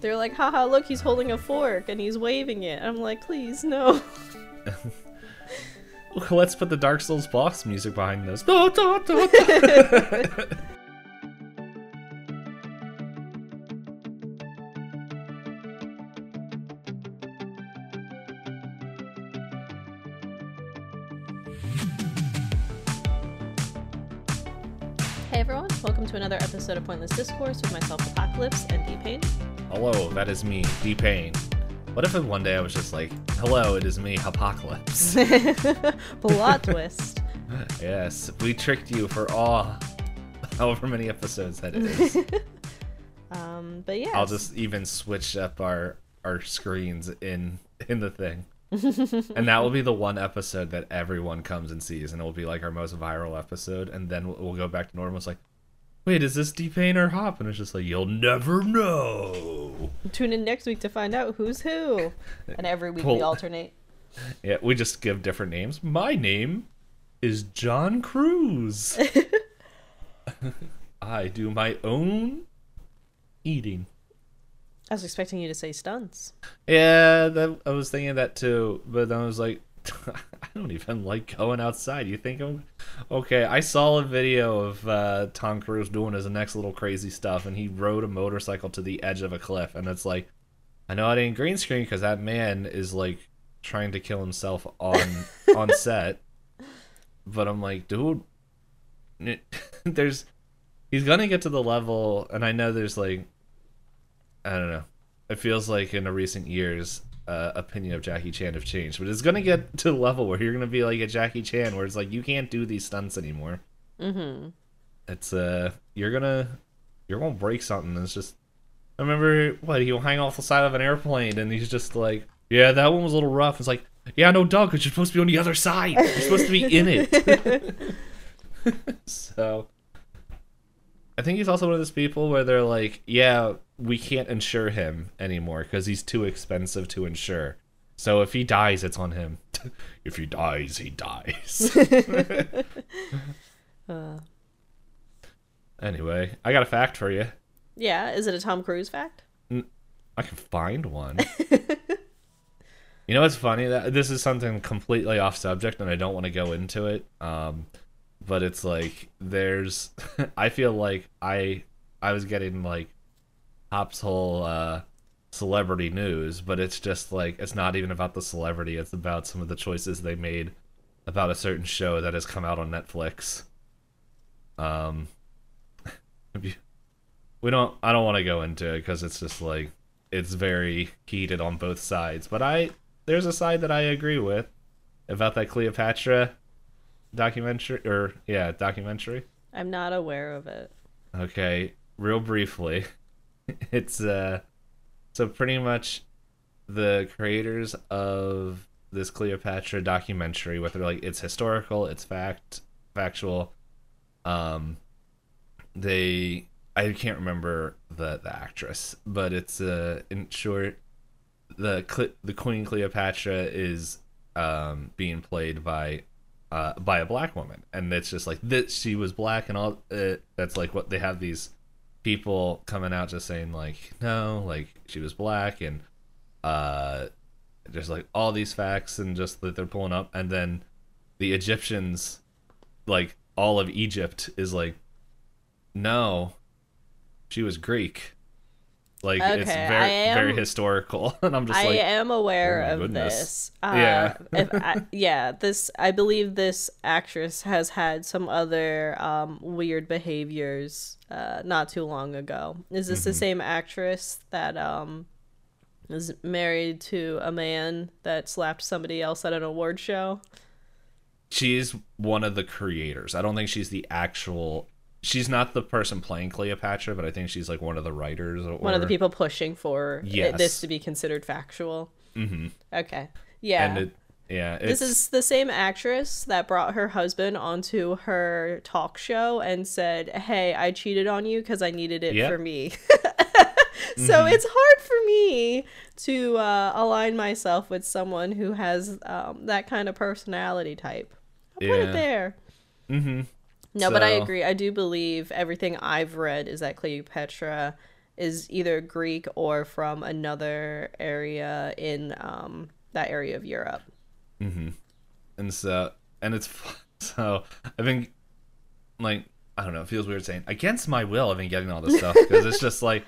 They're like, haha, look, he's holding a fork and he's waving it. I'm like, please, no. Let's put the Dark Souls boss music behind this. Hey everyone, welcome to another episode of Pointless Discourse with myself, Hoppocalypse, and D-Payne. Hello, that is me, D Payne. What if one day I was just like, "Hello, it is me, Hoppocalypse." Plot twist. yes, we tricked you for all, however many episodes that is. Um, but yeah. I'll just even switch up our our screens in in the thing. and that will be the one episode that everyone comes and sees, and it will be like our most viral episode. And then we'll, we'll go back to normal. It's like, wait, is this D Payne or Hop? And it's just like, you'll never know. Tune in next week to find out who's who. And every week we alternate. Yeah, we just give different names. My name is John Cruz. I do my own eating. I was expecting you to say stunts. Yeah, that, I was thinking of that too, but then I was like, I don't even like going outside. You think I'm okay? I saw a video of uh, Tom Cruise doing his next little crazy stuff, and he rode a motorcycle to the edge of a cliff, and it's like, I know I didn't green screen because that man is like trying to kill himself on on set, but I'm like, dude, it- there's he's gonna get to the level, and I know there's like I don't know. It feels like in the recent years, uh, opinion of Jackie Chan have changed, but it's gonna get to the level where you're gonna be like a Jackie Chan, where it's like you can't do these stunts anymore. Mm-hmm. It's uh, you're gonna, you're gonna break something. It's just, I remember what he'll hang off the side of an airplane, and he's just like, yeah, that one was a little rough. It's like, yeah, no, dog, because you're supposed to be on the other side. You're supposed to be in it. so, I think he's also one of those people where they're like, yeah, we can't insure him anymore because he's too expensive to insure. So if he dies, it's on him. if he dies, he dies. Uh, anyway, I got a fact for you. yeah, is it a Tom Cruise fact? I can find one. you know what's funny? That this is something completely off subject, and I don't want to go into it. Um, but it's like there's. I feel like I I was getting like Hop's whole uh, celebrity news, but it's just like it's not even about the celebrity. It's about some of the choices they made about a certain show that has come out on Netflix. Um, we don't. I don't want to go into it because it's just like it's very heated on both sides. But I there's a side that I agree with about that Cleopatra documentary or yeah documentary. I'm not aware of it. Okay, real briefly, it's uh so pretty much the creators of this Cleopatra documentary, whether like it's historical, it's fact, factual, um, they I can't remember the the actress, but it's uh in short, the the Queen Cleopatra is um being played by uh by a black woman, and it's just like that she was black and all. Uh, that's like what they have these people coming out just saying like no, like she was black and uh there's like all these facts and just that they're pulling up, and then the Egyptians, like all of Egypt, is like no, she was Greek. Like it's very am- very historical, and I'm just I like am aware oh of goodness. this. Uh, Yeah. if I, yeah. This I believe this actress has had some other um, weird behaviors uh, not too long ago. Is this the Mm-hmm. same actress that um, is married to a man that slapped somebody else at an award show? she's one of the creators. I don't think she's the actual. She's not the person playing Cleopatra, but I think she's like one of the writers. Or, One of the people pushing for it- Yes. this to be considered factual. hmm Okay. Yeah. And it, yeah, This is the same actress that brought her husband onto her talk show and said, "Hey, I cheated on you because I needed it Yep. for me." so it's hard for me to uh, align myself with someone who has um, that kind of personality type. I'll put Yeah. it there. hmm No, but I agree. I do believe everything I've read is that Cleopatra is either Greek or from another area in um, that area of Europe. Mm-hmm. And so, and it's so I think, like I don't know. It feels weird saying against my will. I've been getting all this stuff because it's just like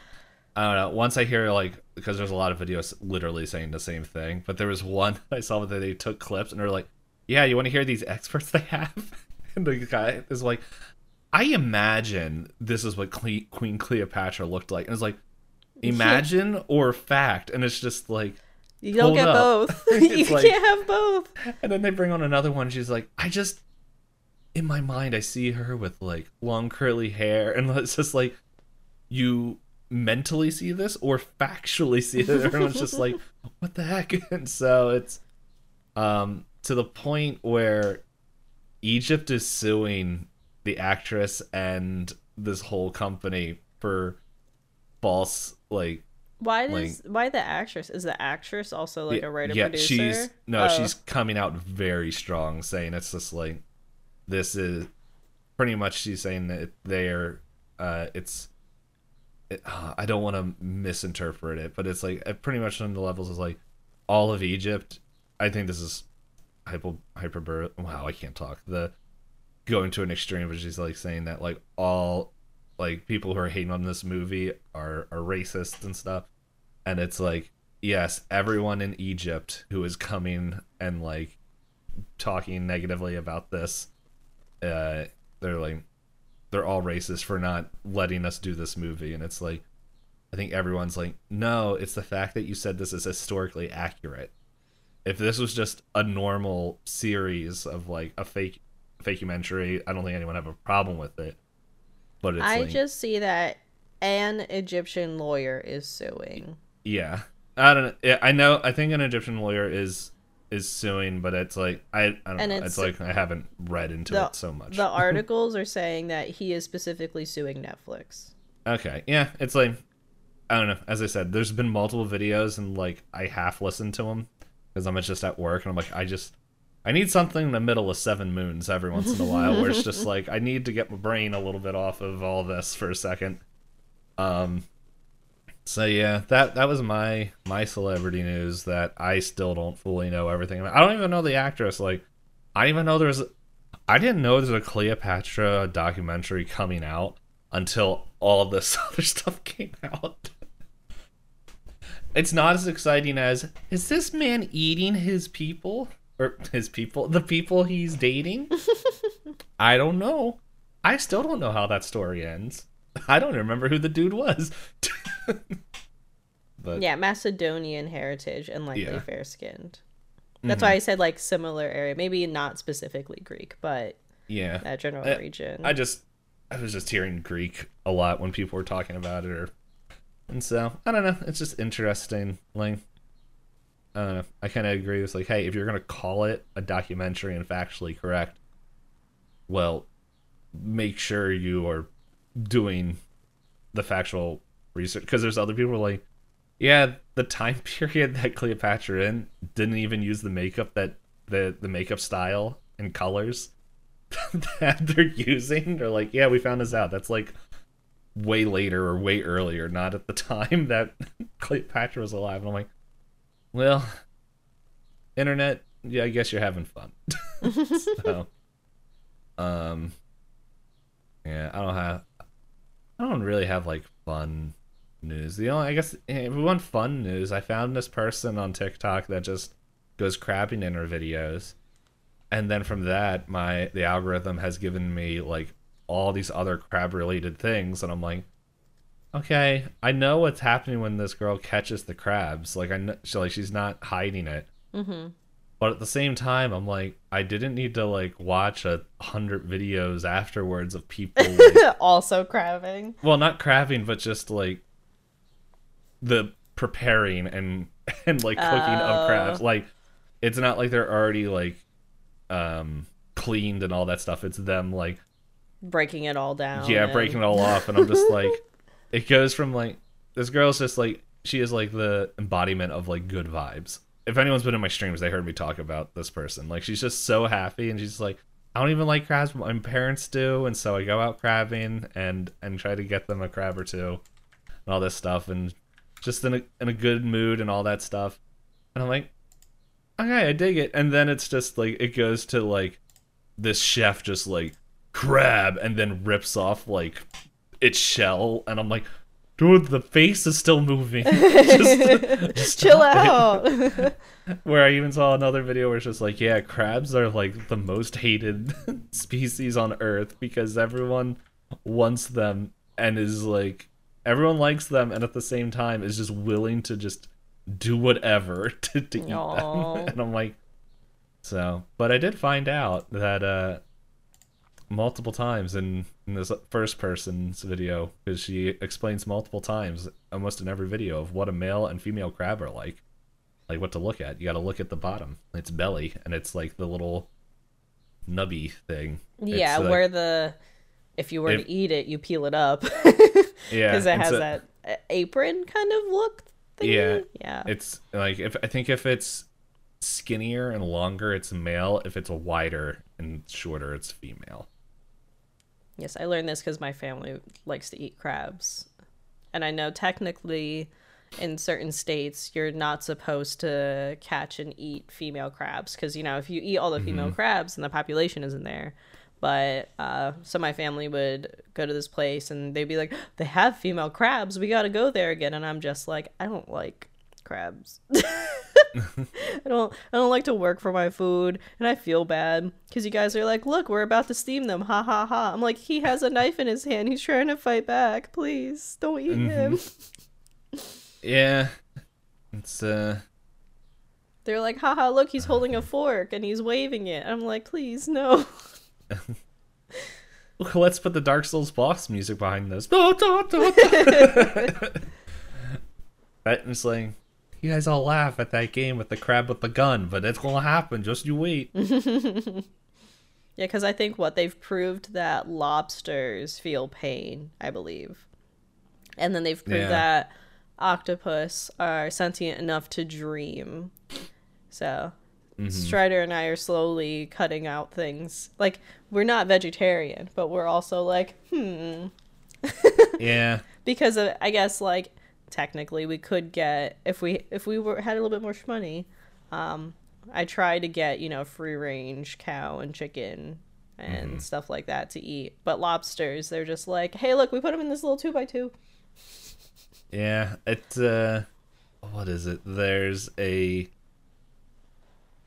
I don't know. Once I hear like because there's a lot of videos literally saying the same thing, but there was one I saw that they took clips and they're like, "Yeah, you want to hear these experts they have?" And the guy is like, "I imagine this is what Queen Cleopatra looked like," and it's like, "Imagine or fact," and it's just like. You don't get up. both. you like- can't have both. And then they bring on another one. She's like, I just, in my mind, I see her with like long curly hair, and it's just like, you mentally see this or factually see it. Everyone's just like, what the heck? And so it's, um, to the point where Egypt is suing the actress and this whole company for false like Why does why the actress is the actress also like a writer yeah, producer? she's no, Oh. she's coming out very strong, saying it's just like this is pretty much. She's saying that they're, uh, it's. It, uh, I don't want to misinterpret it, but it's like pretty much on the levels is like all of Egypt. I think this is hyper hyperbole. Wow, I can't talk. The going to an extreme, which is like saying that like all like people who are hating on this movie are are racist and stuff, and it's like yes, everyone in Egypt who is coming and like talking negatively about this, uh, they're like, they're all racist for not letting us do this movie, and it's like, I think everyone's like, no, it's the fact that you said this is historically accurate. If this was just a normal series of like a fake fakementary, I don't think anyone would have a problem with it. But it's I like, just see that an Egyptian lawyer is suing. Yeah, I don't. I know. I think an Egyptian lawyer is is suing, but it's like I. I don't And know. it's- It's, like I haven't read into The, it so much. the articles are saying that he is specifically suing Netflix. okay, yeah, it's like I don't know. As I said, there's been multiple videos, and like I half listened to them because I'm just at work, and I'm like, I just. I need something in the middle of Seven Moons every once in a while, where it's just like I need to get my brain a little bit off of all this for a second. Um, So yeah, that that was my my celebrity news that I still don't fully know everything about. I don't even know the actress. Like, I didn't even know there's. I didn't know there's a Cleopatra documentary coming out until all this other stuff came out. It's not as exciting as is this man eating his people or his people, the people he's dating? I don't know. I still don't know how that story ends. I don't remember who the dude was. but Yeah, Macedonian heritage and likely Yeah. fair skinned. That's why mm-hmm. I said like similar area, maybe not specifically Greek, but yeah, that general I- region. I just I was just hearing Greek a lot when people were talking about it, or and so I don't know. It's just interesting. Like I don't know. I kind of agree. It's like, hey, if you're gonna call it a documentary and factually correct, well, make sure you are doing the factual research because there's other people like, yeah, the time period that Cleopatra in didn't even use the makeup that the the makeup style and colors that they're using. They're like, yeah, we found this out. That's like way later or way earlier, not at the time that Cleopatra was alive. And I'm like, well, internet, yeah, I guess you're having fun. so, um, yeah, I don't have, I don't really have like fun news. The only, I guess, if we want fun news, I found this person on TikTok that just goes crabbing in her videos and then from that my the algorithm has given me like all these other crab related things and i'm like okay i know what's happening when this girl catches the crabs like i know she, like she's not hiding it mm-hmm. but at the same time i'm like i didn't need to like watch a hundred videos afterwards of people like, also crabbing. well not crabbing but just like the preparing and and like cooking Oh. of crabs like it's not like they're already like um cleaned and all that stuff it's them like Breaking it all down. yeah and- breaking it all off and i'm just like it goes from like this girl's just like she is like the embodiment of like good vibes if anyone's been in my streams they heard me talk about this person like she's just so happy and she's like i don't even like crabs but my parents do and so i go out crabbing and and try to get them a crab or two and all this stuff, and just in a in a good mood and all that stuff. And I'm like, okay, I dig it. And then it's just like it goes to like this chef just like crab, and then rips off like its shell, and I'm like. Dude, the face is still moving. Just- just Chill out. where I even saw another video where it's just like, yeah, crabs are like the most hated species on Earth because everyone wants them and is like, everyone likes them and at the same time is just willing to just do whatever to, to eat them. And I'm like, so, but I did find out that uh, multiple times in, in this first person's video because she explains multiple times, almost in every video, of what a male and female crab are like like what to look at. You got to look at the bottom, its belly, and it's like the little nubby thing. yeah, like- where the if you were if- to eat it, you peel it up yeah, because it has that uh, apron kind of look. Thingy. Yeah, yeah. It's like if I think if it's skinnier and longer, it's male. If it's wider and shorter, it's female. Yes, I learned this because my family likes to eat crabs. And I know technically in certain states you're not supposed to catch and eat female crabs because, you know, if you eat all the female crabs and the population isn't there. But uh, so my family would go to this place and they'd be like, they have female crabs. We got to go there again. And I'm just like, I don't like crabs. I don't I don't like to work for my food and I feel bad cuz you guys are like, "Look, we're about to steam them." Ha ha ha. I'm like, "He has a knife in his hand. He's trying to fight back. Please, don't eat him." Yeah, it's uh, They're like, "Haha, look, he's holding a fork and he's waving it." I'm like, "Please, no." let's put the Dark Souls boss music behind this. Da, da. It's like you guys all laugh at that game with the crab with the gun, but it's gonna happen. Just you wait. Yeah, cuz I think what they've proved that lobsters feel pain, I believe. And then they've proved Yeah. that octopus are sentient enough to dream. So, Strider and I are slowly cutting out things. Like, we're not vegetarian, but we're also like, hmm. Yeah. Because of, I guess, like, technically we could get, if we if we were had a little bit more money, um, I try to get, you know, free range cow and chicken and stuff like that to eat. But lobsters, they're just like, hey, look, we put them in this little two by two. Yeah, it's uh what is it? There's a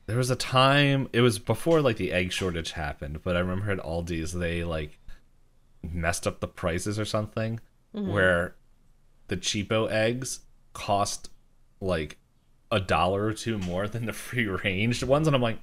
there was a time it was before like the egg shortage happened, but I remember at Aldi's they like messed up the prices or something where the cheapo eggs cost like a dollar or two more than the free range ones and I'm like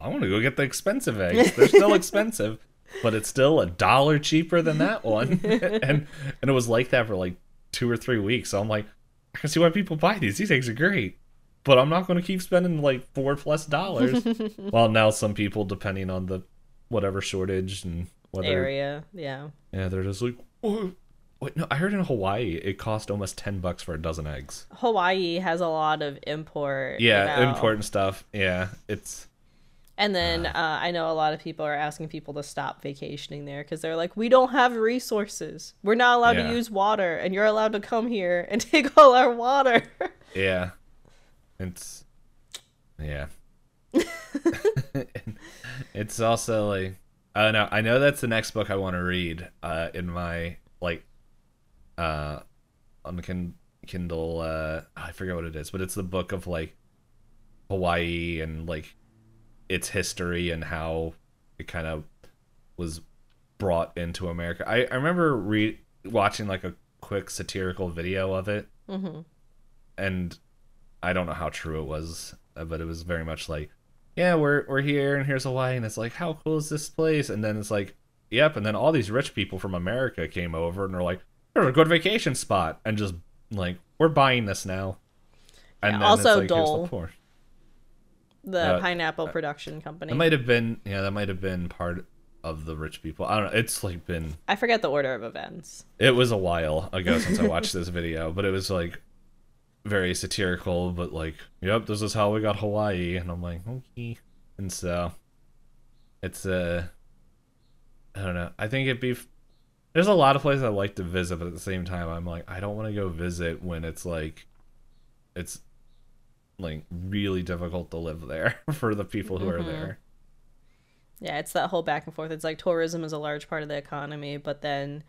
I want to go get the expensive eggs. They're still expensive, but it's still a dollar cheaper than that one. and and it was like that for like two or three weeks. So I'm like, I can see why people buy these. These eggs are great. But I'm not going to keep spending like four plus dollars. well, now some people, depending on the whatever shortage and whether, Area, yeah. yeah, they're just like, oh, wait, no, I heard in Hawaii it cost almost ten bucks for a dozen eggs. Hawaii has a lot of import. you Yeah, know. important stuff. Yeah, it's And then uh, I know a lot of people are asking people to stop vacationing there because they're like, we don't have resources. We're not allowed Yeah. to use water, and you're allowed to come here and take all our water. Yeah. It's yeah. it's also like I don't know. I know that's the next book I want to read uh in my like uh on the kin- Kindle uh I forget what it is, but it's the book of like Hawaii and like its history and how it kind of was brought into America. I I remember re- watching like a quick satirical video of it hmm and I don't know how true it was, uh, but it was very much like, yeah, we're we're here and here's Hawaii, and it's like, how cool is this place? And then it's like, yep, and then all these rich people from America came over and are like, a good vacation spot, and just like, we're buying this now. And Yeah, also like, Dole. the. The Uh, pineapple production company. It might have been, yeah, that might have been part of the rich people. I don't know. It's like been I forget the order of events. It was a while ago since I watched this video, but it was like very satirical, but like, yep, this is how we got Hawaii, and I'm like, okay. And so it's uh I don't know. I think it'd be there's a lot of places I like to visit, but at the same time, I'm like, I don't want to go visit when it's like, it's like really difficult to live there for the people who are Mm-hmm. there. Yeah, it's that whole back and forth. It's like tourism is a large part of the economy, but then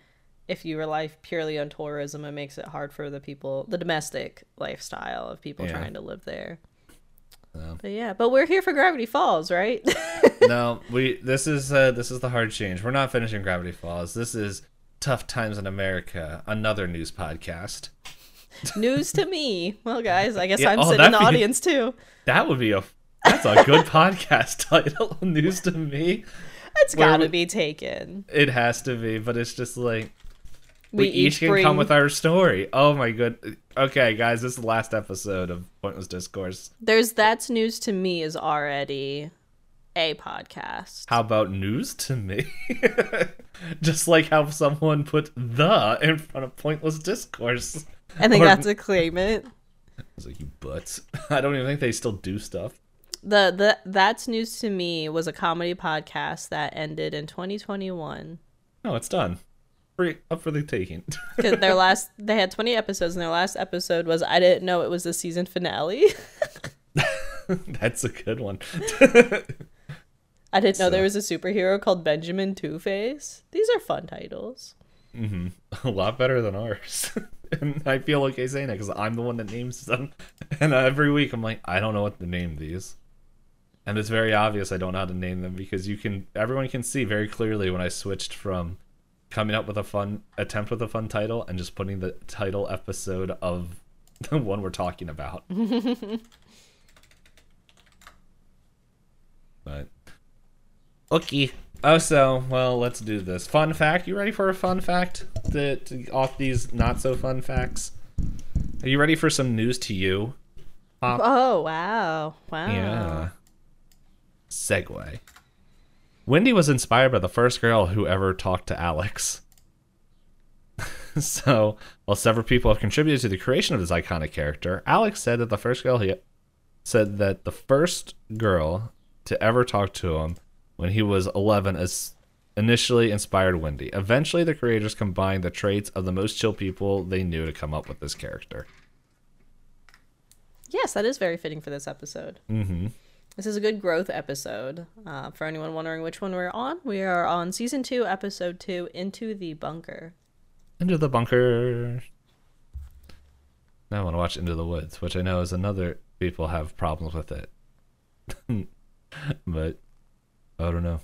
if you rely purely on tourism, it makes it hard for the people, the domestic lifestyle of people Yeah. trying to live there. So. But yeah, but we're here for Gravity Falls, right? no, we this is uh, this is the hard change. We're not finishing Gravity Falls. This is Tough Times in America, another news podcast. News to me. Well, guys, I guess Yeah, I'm oh, sitting in the be- audience too. That would be a that's a good podcast title. News to me. It's Where got to we- be taken. It has to be, but it's just like We, we, each can bring... come with our story. Oh my good. Okay, guys, this is the last episode of Pointless Discourse. There's that's news to me is already a podcast. How about news to me? just like how someone put the in front of Pointless Discourse. I think or- that's a claim it. It's like you butts. I don't even think they still do stuff. The the that's news to me was a comedy podcast that ended in 2021. No, it's done. Free up for the taking. their last they had 20 episodes and their last episode was I didn't know it was the season finale. That's a good one. I didn't know So- there was a superhero called Benjamin Two Face. These are fun titles. Mhm, a lot better than ours. and I feel okay saying it because I'm the one that names them. And every week I'm like, I don't know what to name these. And it's very obvious I don't know how to name them because you can, everyone can see very clearly when I switched from coming up with a fun attempt with a fun title and just putting the title episode of the one we're talking about. but okay. Oh, so well, let's do this. Fun fact. You ready for a fun fact? To off these not so fun facts. Are you ready for some news to you? Pop? Oh wow. Wow. Yeah. Segue. Wendy was inspired by the first girl who ever talked to Alex. so, while several people have contributed to the creation of this iconic character, Alex said that the first girl he said that the first girl to ever talk to him when he was 11 as initially inspired Wendy. Eventually, the creators combined the traits of the most chill people they knew to come up with this character. Yes, that is very fitting for this episode. Mm-hmm. This is a good growth episode. Uh, for anyone wondering which one we're on, we are on season two, episode two, Into the Bunker. Into the bunker. Now I want to watch Into the Woods, which I know is another people have problems with it. but I don't know.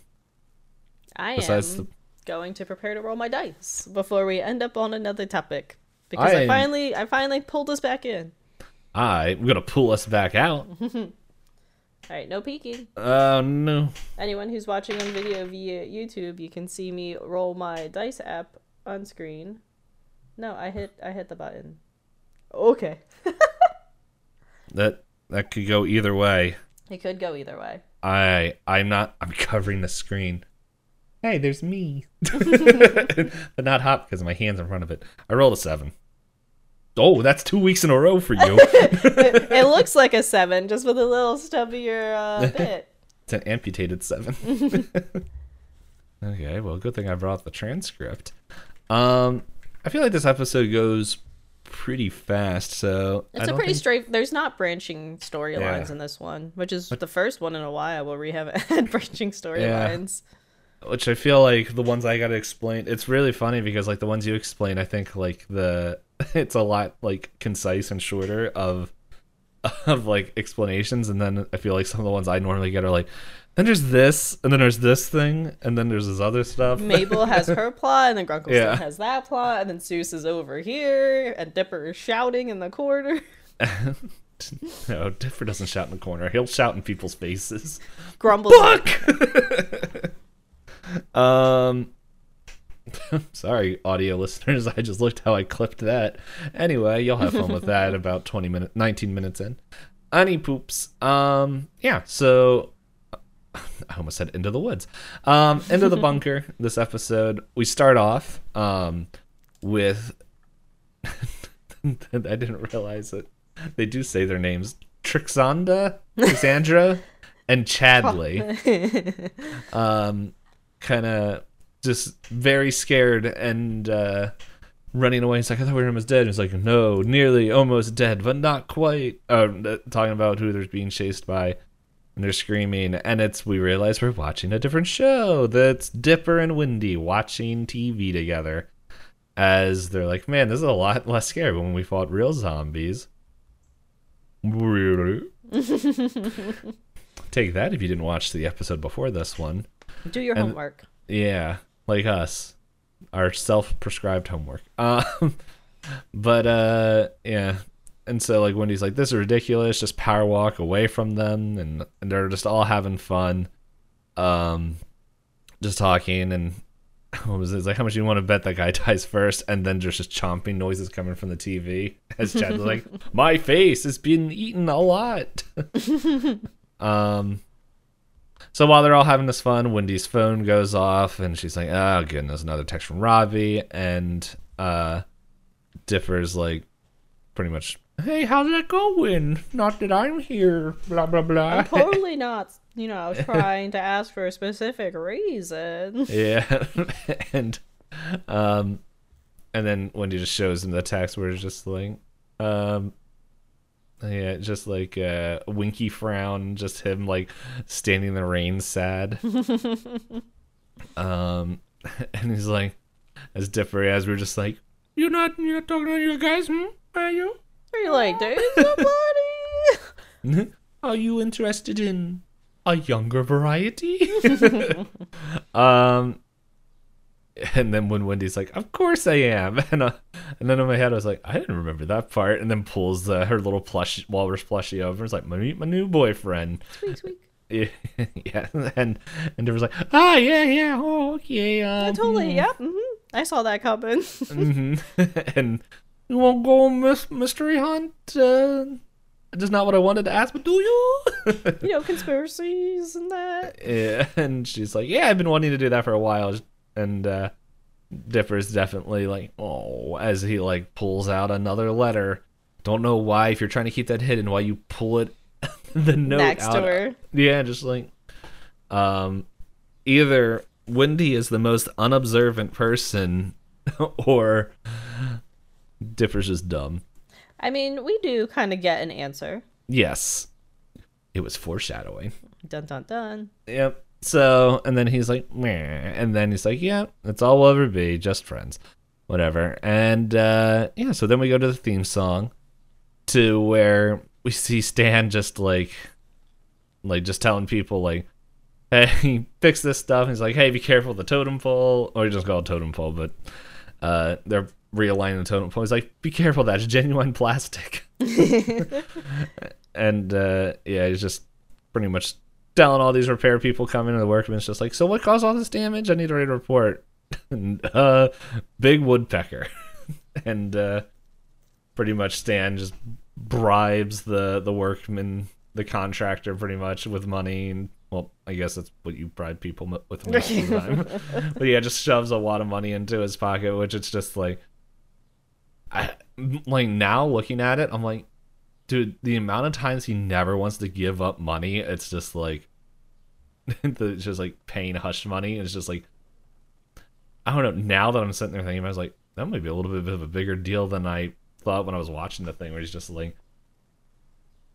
I Besides am the- going to prepare to roll my dice before we end up on another topic because I, I- finally, I finally pulled us back in. I'm gonna pull us back out. All right, no peeking. Oh no. Anyone who's watching on video via YouTube, you can see me roll my dice app on screen. No, I hit I hit the button. Okay. That that could go either way. It could go either way. I I'm not I'm covering the screen. Hey, there's me. but not hot because my hands in front of it. I rolled a seven. Oh, that's two weeks in a row for you. it, it looks like a seven, just with a little stubbier uh, bit. It's an amputated seven. okay, well, good thing I brought the transcript. Um, I feel like this episode goes pretty fast, so It's a pretty think- straight. There's not branching storylines Yeah. in this one, which is the first one in a while where we haven't had branching storylines. which I feel like the ones I gotta explain. It's really funny because like the ones you explain, I think like the it's a lot like concise and shorter of of like explanations, and then I feel like some of the ones I normally get are like, then there's this, and then there's this thing, and then there's this other stuff. Mabel has her plot, and then Grunkle Yeah. has that plot, and then Soos is over here, and Dipper is shouting in the corner. no, Dipper doesn't shout in the corner. He'll shout in people's faces. Grumble. Fuck. um. Sorry, audio listeners. I just looked how I clipped that. Anyway, you'll have fun with that about 20 minutes, 19 minutes in. Any poops. Um, yeah, so I almost said into the woods. Um, into the bunker. This episode, we start off um with I didn't realize it. They do say their names. Trixanda, Cassandra, and Chadley. um kind of just very scared and uh, running away. He's like, I thought we were almost dead. He's like, no, nearly almost dead, but not quite. Uh, talking about who they're being chased by. And they're screaming, and it's we realize we're watching a different show. That's Dipper and Wendy watching TV together. As they're like, man, this is a lot less scary than when we fought real zombies. Take that if you didn't watch the episode before this one. Do your And- homework. Yeah, like us, our self-prescribed homework. Um, but uh, yeah, and so like Wendy's like, "This is ridiculous." Just power walk away from them, and and they're just all having fun, um, just talking and. What was it? It's like, how much do you want to bet that guy dies first? And then there's just chomping noises coming from the TV as Chad's like, my face has been eaten a lot. um, so while they're all having this fun, Wendy's phone goes off, and she's like, "Oh goodness, another text from Robbie." And uh, Dipper's like, pretty much, "Hey, how's that going? Not that I'm here." Blah blah blah. I'm totally not, you know, trying to ask for a specific reason. yeah, and um, and then Wendy just shows him the text where it's just like, um. Yeah, just like uh, a winky frown, just him like standing in the rain, sad. um, and he's like, as Dipper as we're just like, you're not, you're not talking to your guys, hmm? Are you? Are you like dating somebody? Are you interested in a younger variety? um, and then when Wendy's like, "Of course I am," and uh, and then in my head I was like, "I didn't remember that part," and then pulls uh, her little plush walrus plushie over. and is like, "Meet my new boyfriend." Squeak, squeak. Yeah, yeah, and and there was like, "Ah, yeah, yeah, oh, okay." Um, Yeah, totally. Yeah. hmm I saw that coming. hmm and you won't go on mis- mystery hunt? Uh, just not what I wanted to ask, but do you? you know, conspiracies and that. yeah, and she's like, "Yeah, I've been wanting to do that for a while." And uh, Dipper's definitely like, "Oh," as he like pulls out another letter. Don't know why. If you're trying to keep that hidden, why you pull it the note Next out to her. yeah, just like um either Wendy is the most unobservant person or Dipper's just dumb. I mean, we do kind of get an answer. Yes. It was foreshadowing. Dun dun dun. Yep. So, and then he's like, Meh. and then he's like, yeah, it's all we'll ever be, just friends. Whatever. And uh yeah, so then we go to the theme song to where we see Stan just like like just telling people like hey fix this stuff he's like hey be careful of the totem pole or he just call it totem pole but uh they're realigning the totem pole. He's like be careful that's genuine plastic. And uh yeah he's just pretty much telling all these repair people coming and the workman's just like so what caused all this damage? I need to write a report. And uh big woodpecker. And uh pretty much stan just bribes the the workman the contractor pretty much with money and well i guess that's what you bribe people with most of the time but yeah just shoves a lot of money into his pocket which it's just like i like now looking at it i'm like dude the amount of times he never wants to give up money it's just like it's just like paying hush money it's just like i don't know now that i'm sitting there thinking i was like that might be a little bit of a bigger deal than i thought when i was watching the thing where he's just like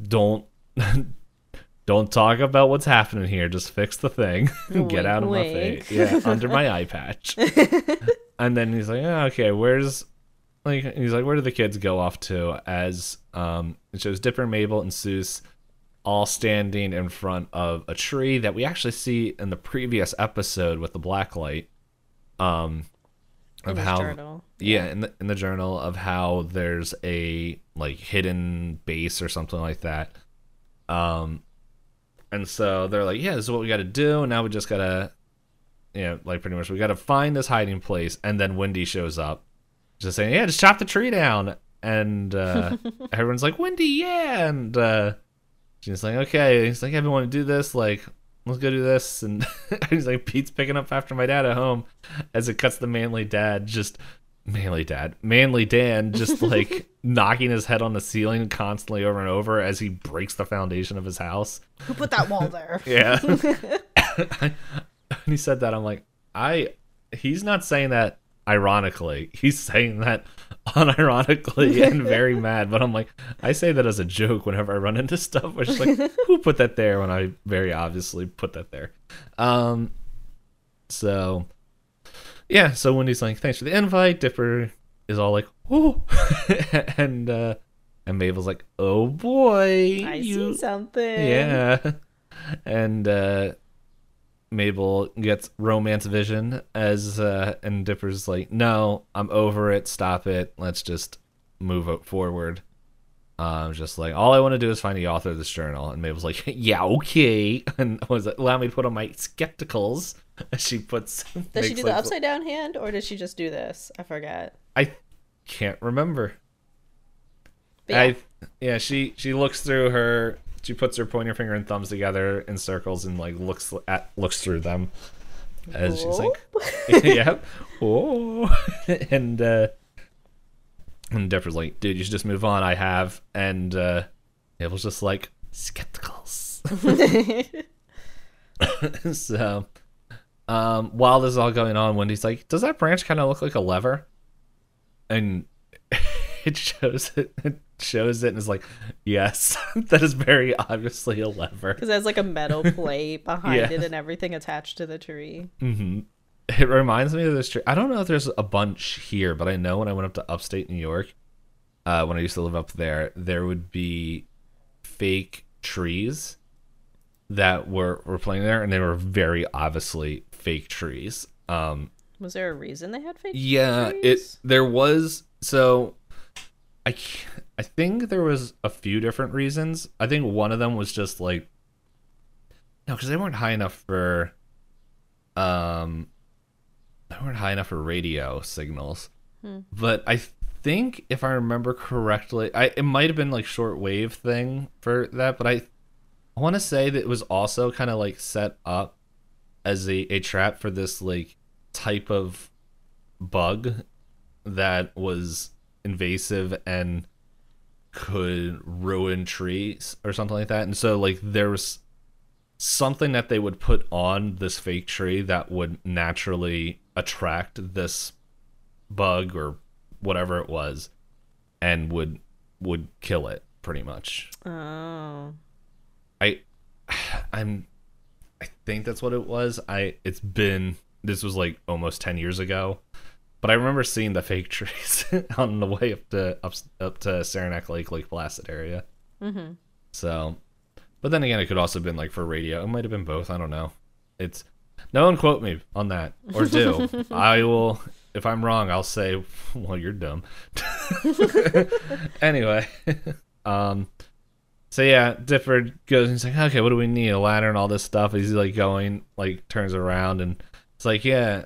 don't don't talk about what's happening here just fix the thing get Wink, out of my face yeah under my eye patch. And then he's like oh, okay where's like he's like where do the kids go off to? As um it shows dipper mabel and Soos all standing in front of a tree that we actually see in the previous episode with the black light um of how journal. yeah in the in the journal of how there's a like hidden base or something like that. Um and so they're like yeah this is what we got to do. And now we just gotta you know like pretty much we gotta find this hiding place. And then wendy shows up just saying yeah just chop the tree down. And uh everyone's like wendy yeah. And uh she's like okay. He's like everyone want to do this. Like let's go do this. And he's like pete's picking up after my dad at home. As it cuts the manly dad just manly dad manly dan just like knocking his head on the ceiling constantly over and over as he breaks the foundation of his house. Who put that wall there? yeah. And he said that i'm like i he's not saying that ironically. He's saying that unironically and very mad. But I'm like, I say that as a joke whenever I run into stuff. Which is like, who put that there when I very obviously put that there? Um, so yeah. So Wendy's like, thanks for the invite. Dipper is all like, oh, and uh, and Mabel's like, oh boy, I you see something. yeah. And uh Mabel gets romance vision as uh and Dipper's like, "No, I'm over it. Stop it. Let's just move it forward." Um just like, "All I want to do is find the author of this journal." And Mabel's like, "Yeah, okay." And was like, "Allow me to put on my skepticals." She puts Does she do the upside down hand or does she just do this? I forget. I can't remember. But yeah, I yeah, she she looks through her she puts her pointer finger and thumbs together in circles and like looks at looks through them. As she's like "Yep, oh. And uh and Dipper's like dude you should just move on. I have. And uh it was just like skepticals. So um while this is all going on Wendy's like does that branch kind of look like a lever? And it shows it, it shows it and is like yes that is very obviously a lever because there's like a metal plate behind Yeah. it and everything attached to the tree. hmm it reminds me of this tree i don't know if there's a bunch here but i know when i went up to upstate new york uh, when i used to live up there there would be fake trees that were were playing there and they were very obviously fake trees um Was there a reason they had fake? Yeah, it there was so I I think there was a few different reasons. I think one of them was just like no, because they weren't high enough for um they weren't high enough for radio signals. Hmm. But I think if I remember correctly, I it might have been like shortwave thing for that, but I I want to say that it was also kind of like set up as a, a trap for this like type of bug that was invasive and could ruin trees or something like that. And so like there was something that they would put on this fake tree that would naturally attract this bug or whatever it was and would would kill it pretty much. Oh. I I'm I think that's what it was. I it's been this was like almost 10 years ago. But I remember seeing the fake trees on the way up to up, up to Saranac Lake, Lake Placid area. Mm-hmm. So, but then again, it could also have been like for radio. It might have been both. I don't know. It's no one quote me on that or do. I will. If I'm wrong, I'll say, "Well, you're dumb." anyway, um, so yeah, Dipper goes and he's like, "Okay, what do we need? A ladder and all this stuff." He's like going, like turns around and it's like, "Yeah,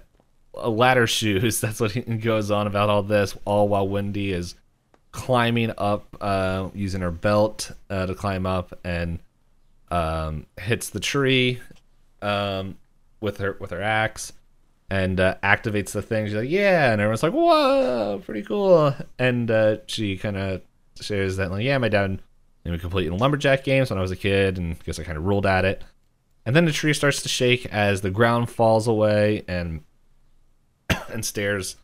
ladder shoes." That's what he goes on about all this, all while Wendy is climbing up uh, using her belt uh, to climb up and um, hits the tree um, with her with her axe and uh, activates the thing. She's like, "Yeah," and everyone's like, "Whoa, pretty cool!" And uh, she kind of shares that, like, "Yeah, my dad made me complete in lumberjack games when I was a kid, and I guess I kind of ruled at it." And then the tree starts to shake as the ground falls away and and stares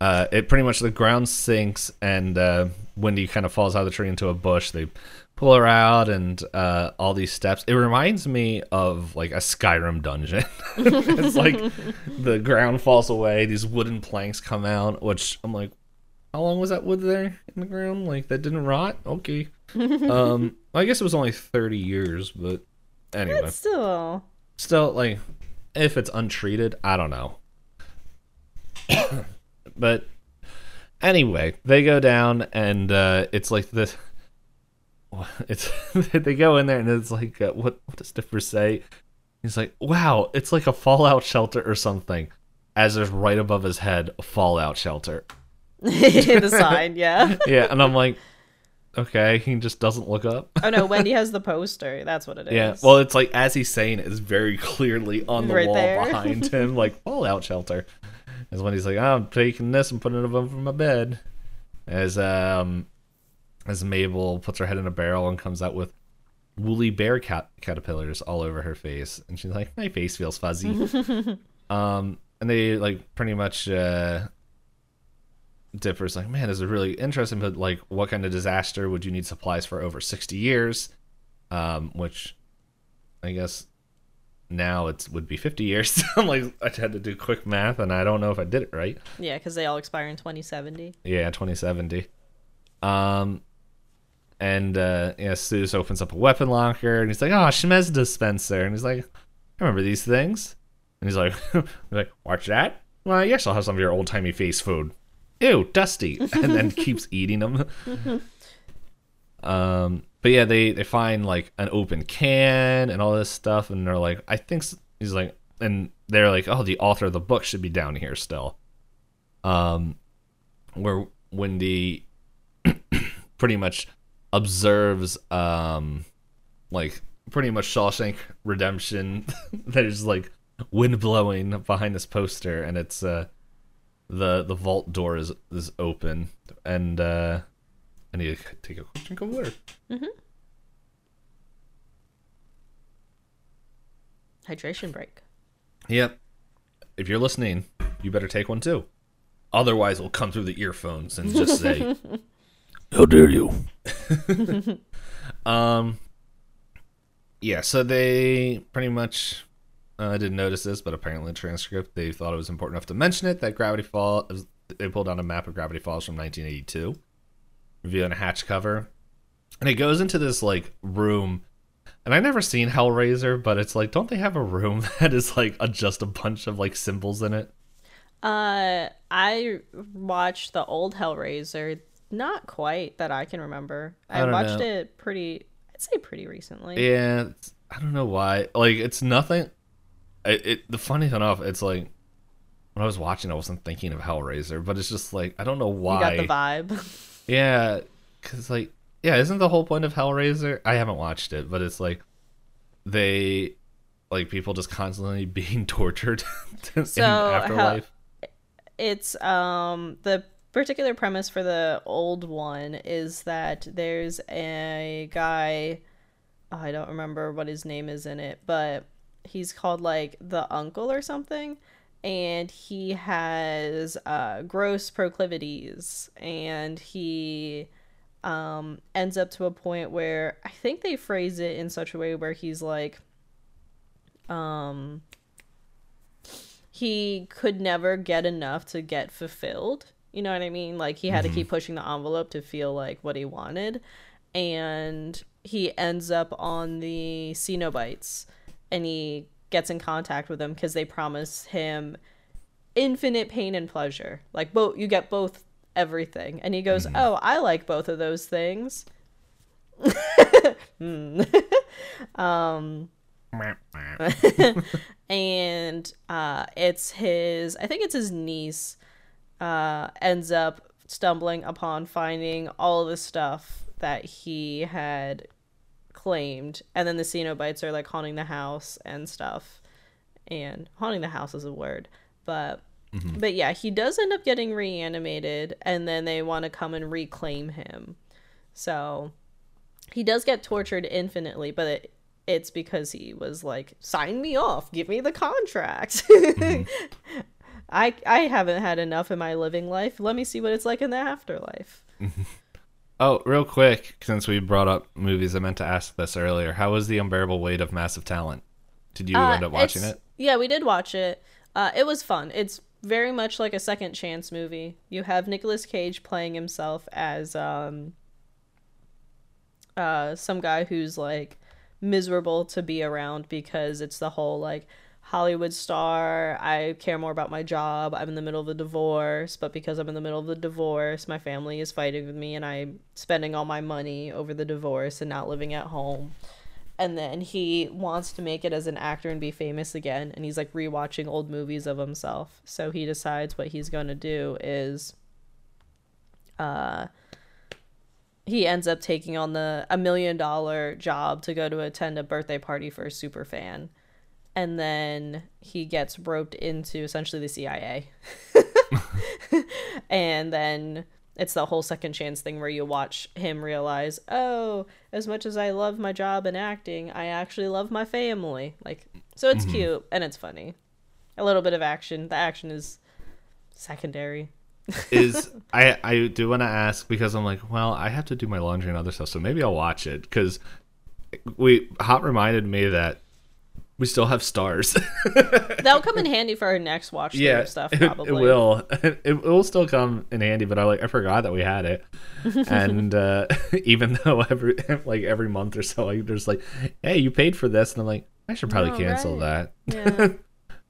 uh, it pretty much the ground sinks and uh, Wendy kind of falls out of the tree into a bush. They pull her out and uh, all these steps. It reminds me of like a Skyrim dungeon. it's like the ground falls away, these wooden planks come out, which I'm like, how long was that wood there in the ground? Like that didn't rot? Okay. um, I guess it was only 30 years, but anyway, But still. still like if it's untreated, I don't know. but anyway, they go down and uh, it's like this. it's they go in there and it's like uh, what what does Dipper say? He's like, "Wow, it's like a fallout shelter or something." As there's right above his head a fallout shelter. In the sign, yeah. Yeah, and I'm like, okay, he just doesn't look up. Oh no, Wendy has the poster. That's what it is. Yeah, well, it's like as he's saying it, it's very clearly on the Right wall there. behind him, like fallout shelter. Is when he's like, "Oh, I'm taking this and putting it above my bed. As um, as Mabel puts her head in a barrel and comes out with woolly bear cat- caterpillars all over her face, and she's like, "My face feels fuzzy." um, and they like pretty much uh Dipper's like, man, this is really interesting, but like, what kind of disaster would you need supplies for over 60 years? Um, which I guess now it would be 50 years. I'm like, I had to do quick math, and I don't know if I did it right. Yeah, because they all expire in 2070. Yeah, 2070. Um, and uh, yeah, Soos opens up a weapon locker, and he's like, "Oh, Shemez dispenser," and he's like, "I remember these things." And he's like, "Like, watch that." Well, yes, I'll have some of your old timey face food. Ew, dusty, and then keeps eating them. um, but yeah, they they find like an open can and all this stuff, and they're like, "I think s-" he's like, and they're like, "Oh, the author of the book should be down here still." Um, where Wendy pretty much observes um like pretty much Shawshank Redemption. There's like wind blowing behind this poster, and it's uh the the vault door is is open, and uh I need to take a quick drink of water. Hydration break. Yep. If you're listening, you better take one too. Otherwise, we'll come through the earphones and just say, "How dare you!" um. Yeah. So they pretty much. uh, I didn't notice this, but apparently, in the transcript they thought it was important enough to mention it that Gravity Falls. They pulled out a map of Gravity Falls from 1982, revealing a hatch cover, and it goes into this like room and I never seen Hellraiser, but it's like, don't they have a room that is like a, just a bunch of like symbols in it? Uh, I watched the old Hellraiser. Not quite that I can remember. I, I watched know. it pretty. I'd say pretty recently. Yeah, I don't know why. Like, it's nothing. It, it the funny thing enough, it's like when I was watching, I wasn't thinking of Hellraiser, but it's just like I don't know why. you got the vibe. Yeah, because like yeah, isn't the whole point of Hellraiser? I haven't watched it, but it's like they like people just constantly being tortured in So, afterlife. it's um the particular premise for the old one is that there's a guy oh, I don't remember what his name is in it, but he's called like the uncle or something and he has uh gross proclivities and he um ends up to a point where I think they phrase it in such a way where he's like um he could never get enough to get fulfilled. You know what I mean? Like he had to keep pushing the envelope to feel like what he wanted. And he ends up on the Cenobites and he gets in contact with them because they promise him infinite pain and pleasure. Like both you get both everything. And he goes, "Oh, I like both of those things." Hmm. and uh, it's his i think it's his niece uh, ends up stumbling upon finding all the stuff that he had claimed and then the cenobites are like haunting the house and stuff. And haunting the house is a word but mm-hmm. but yeah he does end up getting reanimated and then they want to come and reclaim him. So he does get tortured infinitely but it, it's because he was like sign me off give me the contract. Mm-hmm. I i haven't had enough in my living life. Let me see what it's like in the afterlife Oh, real quick, since we brought up movies, I meant to ask this earlier. How was the unbearable weight of massive talent? Did you Uh, end up watching it? yeah we did watch it uh it was fun it's very much like a second chance movie you have Nicolas cage playing himself as um uh some guy who's like miserable to be around because it's the whole like Hollywood star. I care more about my job. I'm in the middle of a divorce, but because I'm in the middle of the divorce, my family is fighting with me and I'm spending all my money over the divorce and not living at home. And then he wants to make it as an actor and be famous again. And he's like rewatching old movies of himself. So he decides what he's going to do is uh, he ends up taking on the a million dollar job to go to attend a birthday party for a super fan and then he gets roped into essentially the CIA and then it's the whole second chance thing where you watch him realize oh as much as I love my job and acting I actually love my family. Like so it's mm-hmm. cute and it's funny. A little bit of action. The action is secondary. is I I do want to ask because I'm like, well, I have to do my laundry and other stuff, so maybe I'll watch it. Because we Hop reminded me that we still have stars. That'll come in handy for our next watch yeah, stuff. it, Probably it will. It, it will still come in handy, but I like I forgot that we had it, and uh, even though every like every month or so, like there's like, hey, you paid for this, and I'm like, I should probably Oh, cancel right. that. Yeah.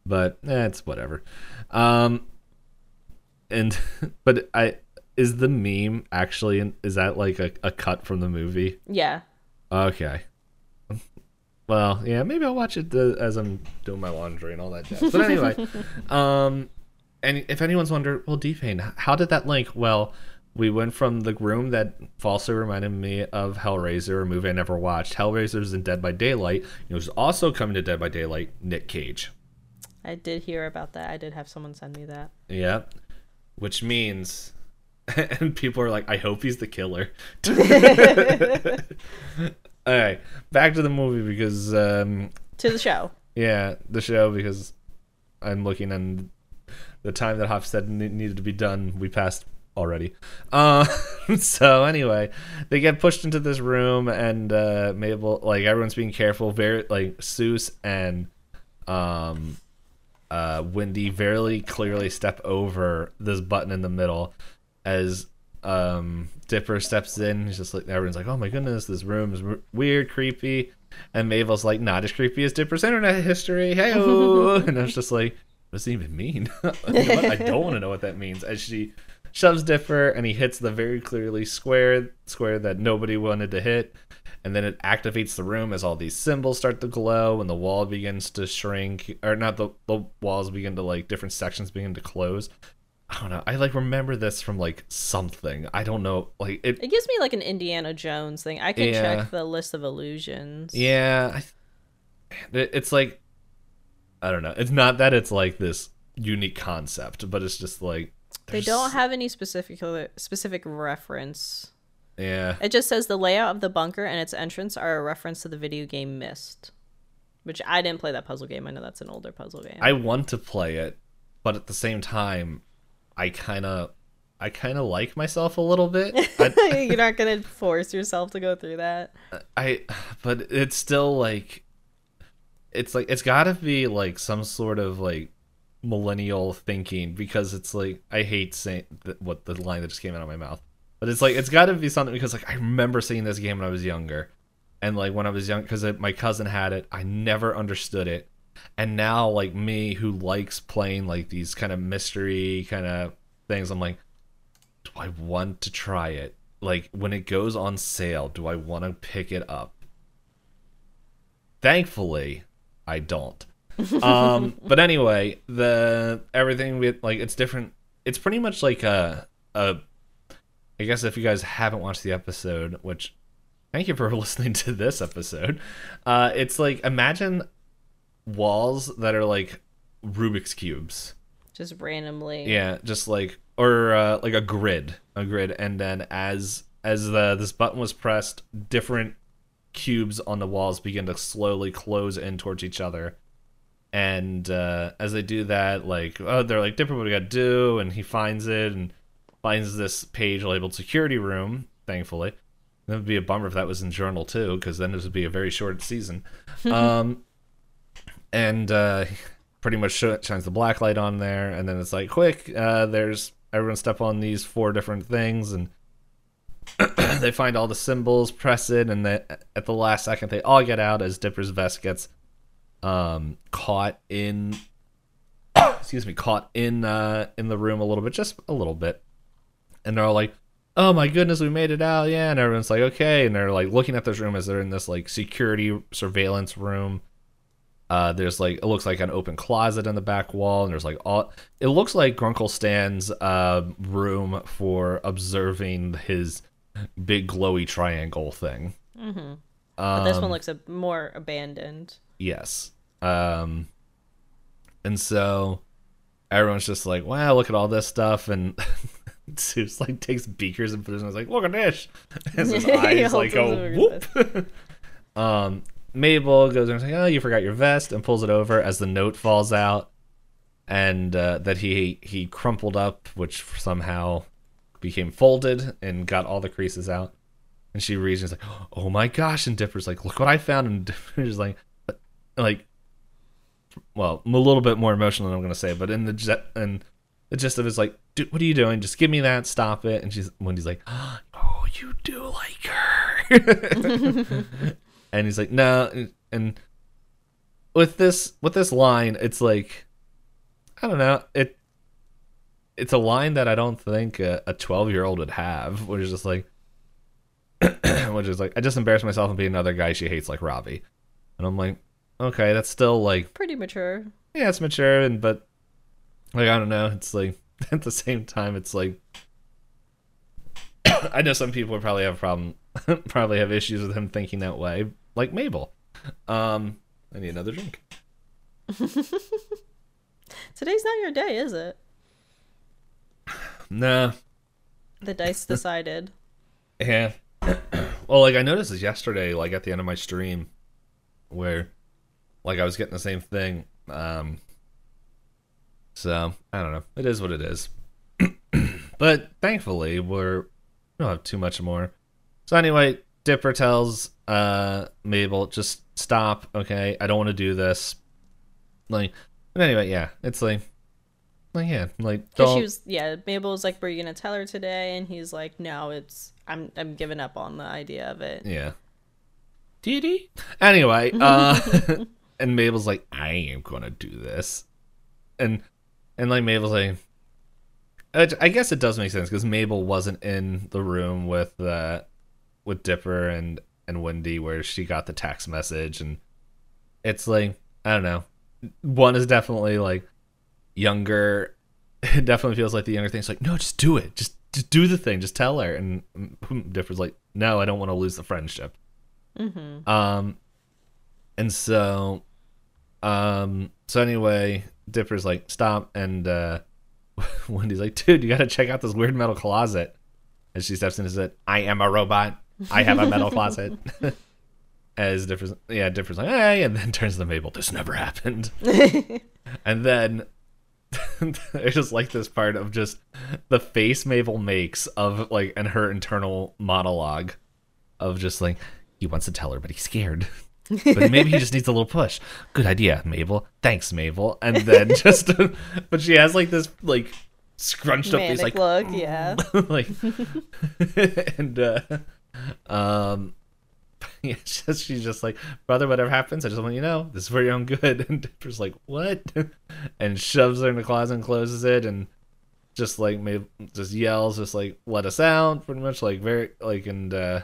but eh, it's whatever. Um, and but I is the meme actually is that like a, a cut from the movie? yeah. Okay. Well, yeah, maybe I'll watch it as I'm doing my laundry and all that jazz. But anyway, um, and if anyone's wondering, well, D-Payne, how did that link? Well, we went from the room that falsely reminded me of Hellraiser, a movie I never watched. Hellraiser's in Dead by Daylight. It was also coming to Dead by Daylight, Nick Cage. I did hear about that. I did have someone send me that. Yeah. Which means and people are like, I hope he's the killer. Alright, back to the movie because um To the show. yeah, the show because I'm looking and the time that Hop said needed to be done, we passed already. Uh, so anyway, they get pushed into this room and uh, Mabel, like everyone's being careful. Very like Soos and um, uh, Wendy very clearly step over this button in the middle as um, Dipper steps in. He's just like everyone's like, "Oh my goodness, this room is w- weird, creepy," and Mabel's like, "Not as creepy as Dipper's internet history." Hey, and I was just like, "What does it even mean?" You know? I don't want to know what that means. As she shoves Dipper and he hits the very clearly square square that nobody wanted to hit. And then it activates the room as all these symbols start to glow and the wall begins to shrink or not the, the walls begin to like different sections begin to close. I don't know. I like remember this from like something. I don't know. Like it It gives me like an Indiana Jones thing. I could Yeah. check the list of illusions. Yeah, I th- it- it's like I don't know. It's not that it's like this unique concept, but it's just like They don't have any specific specific reference. Yeah, It just says the layout of the bunker and its entrance are a reference to the video game Myst. Which I didn't play that puzzle game. I know that's an older puzzle game. I want to play it, but at the same time, I kind of I kind of like myself a little bit. I, You're not gonna force yourself to go through that. I but it's still like it's like it's got to be like some sort of like millennial thinking because it's like I hate saying th- what the line that just came out of my mouth. But it's like it's got to be something because like I remember seeing this game when I was younger. And like when I was young cuz my cousin had it, I never understood it. And now like me who likes playing like these kind of mystery kind of things, I'm like do I want to try it? Like when it goes on sale, do I want to pick it up? Thankfully, I don't. um, but anyway, the everything we like it's different. It's pretty much like a a. I guess if you guys haven't watched the episode, which thank you for listening to this episode, uh, it's like imagine walls that are like Rubik's cubes. Just randomly. Yeah, just like or uh, like a grid, a grid, and then as as the this button was pressed, different cubes on the walls begin to slowly close in towards each other. And uh, as they do that, like oh, they're like, different what do we got to do?" And he finds it and finds this page labeled "Security Room." Thankfully, that would be a bummer if that was in Journal too, because then this would be a very short season. um, and uh, pretty much sh- shines the black light on there and then it's like quick uh, there's everyone step on these four different things and they find all the symbols press it and they, at the last second they all get out as dipper's vest gets um, caught in excuse me caught in uh, in the room a little bit just a little bit. And they're all like oh my goodness we made it out yeah and everyone's like okay and they're like looking at this room as they're in this like security surveillance room uh, there's like it looks like an open closet in the back wall, and there's like all. It looks like Grunkle Stan's uh, room for observing his big glowy triangle thing. Mm-hmm. But this one Um, looks a, more abandoned. Yes. Um, and so everyone's just like, "Wow, look at all this stuff," and Soos like takes beakers and puts in. Like, look at this. As his eyes like go whoop. um, Mabel goes and like, "Oh, you forgot your vest," and pulls it over as the note falls out. and uh, that he he crumpled up, which somehow became folded and got all the creases out. And she reads and is like, "Oh my gosh!" And Dipper's like, "Look what I found!" And Dipper's like, like, well, I'm a little bit more emotional than I'm gonna say, but in the jet and the gist of it is like, Dude, what are you doing? Just give me that. Stop it. And she's Wendy's like, oh, you do like her. and he's like, no. And, and with this with this line, it's like, I don't know. It it's a line that I don't think a 12 year old would have, which is just like, which is like, I just embarrassed myself and be another guy she hates like Robbie. And I'm like, okay, that's still like pretty mature. Yeah, it's mature, and but like I don't know, it's like at the same time, it's like I know some people would probably have a problem, probably have issues with him thinking that way, like Mabel. Um, I need another drink. Today's not your day, is it? Nah. The dice decided. yeah. well, like I noticed this yesterday, like at the end of my stream, where like I was getting the same thing. Um, so I don't know. It is what it is. but thankfully, we're we don't have too much more. So anyway, Dipper tells uh Mabel, just stop, okay? I don't want to do this. Like, but anyway, yeah, it's like, like yeah, like don't. She was yeah. Mabel was like, "Were you gonna tell her today?" And he's like, "No, it's I'm I'm giving up on the idea of it." Yeah. Dee Anyway, uh, and Mabel's like, "I am gonna do this," and and like Mabel's like, I guess it does make sense because Mabel wasn't in the room with uh, with Dipper and and Wendy where she got the text message, and it's like I don't know. One is definitely like younger. It definitely feels like the younger thing. It's like, no, just do it. Just just do the thing. Just tell her. And Dipper's like, no, I don't want to lose the friendship. Mm-hmm. Um, and so, um, so anyway, Dipper's like, stop. And uh, Wendy's like, dude, you got to check out this weird metal closet. And she steps in and says, I am a robot. I have a metal closet. As different, yeah, different. like, hey, and then turns to Mabel, this never happened. and then there's just like this part of just the face Mabel makes of like, and her internal monologue of just like, he wants to tell her, but he's scared but maybe he just needs a little push. Good idea, Mabel. Thanks, Mabel. And then just, but she has like this like scrunched up face, like look, yeah, like, and uh, um, yeah, just, she's just like, brother, whatever happens, I just want you know this is for your own good. And Dipper's like, what? And shoves her in the closet and closes it, and just like maybe just yells, just like let us out, pretty much like very like and. uh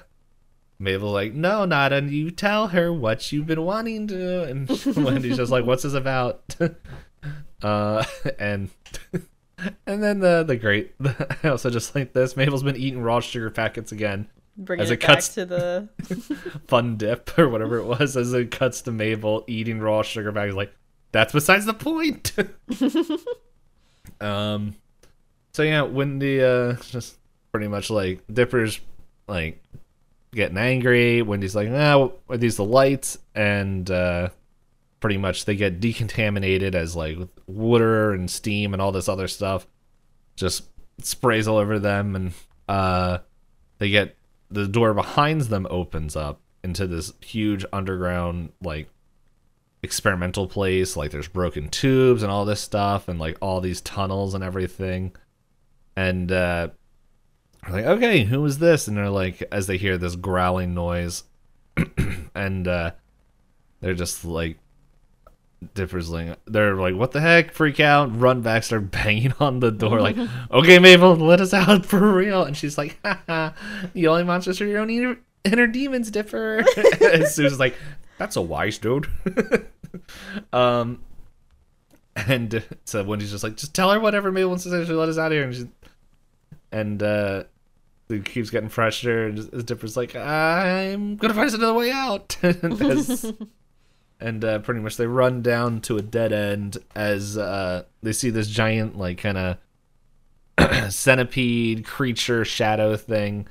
Mabel's like, no, Nada, you tell her what you've been wanting to. And Wendy's just like, what's this about? uh, and and then the the great, I also just like this. Mabel's been eating raw sugar packets again. Bringing as it, it cuts to the fun dip or whatever it was, as it cuts to Mabel eating raw sugar packets. Like, that's besides the point. um, so yeah, Wendy uh just pretty much like Dipper's like getting angry. Wendy's like, "Ah, are these the lights?" And uh, pretty much they get decontaminated as like water and steam and all this other stuff just sprays all over them, and uh, they get the door behind them opens up into this huge underground like experimental place. Like there's broken tubes and all this stuff, and like all these tunnels and everything. And uh, like, okay, who is this? And they're like, as they hear this growling noise, and uh, they're just like, Dipper's like, they're like, what the heck? Freak out, run back, start banging on the door, like, okay, Mabel, let us out for real. And she's like, haha, the only monsters are your own inner, inner demons, Dipper. and Susan's like, that's a wise dude. um, and so Wendy's just like, just tell her whatever Mabel wants to say. She'll let us out here. And, she, and uh, it keeps getting fresher. And Dipper's like, I'm gonna find another way out. And uh, pretty much they run down to a dead end as uh, they see this giant, like, kind of centipede creature shadow thing.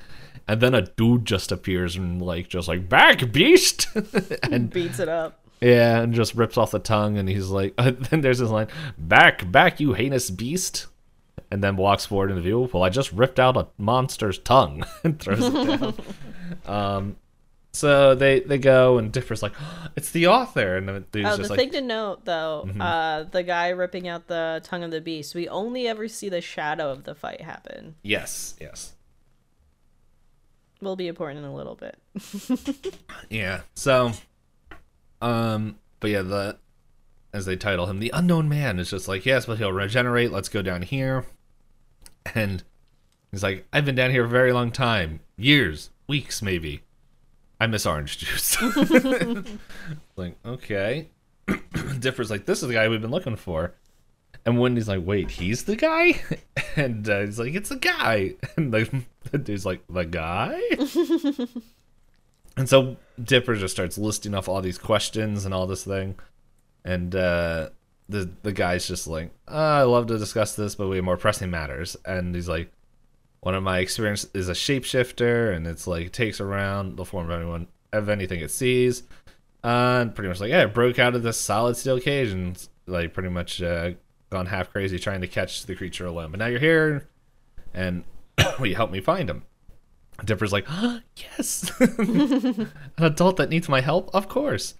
And then a dude just appears and like just like back beast and beats it up. Yeah, and just rips off the tongue, and he's like, then there's this line, "Back, back, you heinous beast," and then walks forward in the view. Well, I just ripped out a monster's tongue and throws it down. um, so they they go, and Dipper's like, "It's the author," and the dude's Oh, just the like, thing to note though, uh, the guy ripping out the tongue of the beast, we only ever see the shadow of the fight happen. "Yes, yes." Will be important in a little bit. Yeah. So, um, but yeah, the as they title him, the unknown man is just like, yes, but he'll regenerate. Let's go down here, and he's like, I've been down here a very long time, years, weeks, maybe. I miss orange juice. like, okay. Dipper's like, this is the guy we've been looking for. And Wendy's like, wait, he's the guy? And uh, he's like, it's the guy. And the, the dude's like, the guy? And so Dipper just starts listing off all these questions and all this thing. And uh, the the guy's just like, oh, I love to discuss this, but we have more pressing matters. And he's like, one of my experience is a shapeshifter, and it's like takes around the form of anyone of anything it sees. And pretty much like, yeah, it broke out of this solid steel cage and like pretty much uh, gone half crazy trying to catch the creature alone. But now you're here, and will you help me find him? Dipper's like, yes, an adult that needs my help, of course.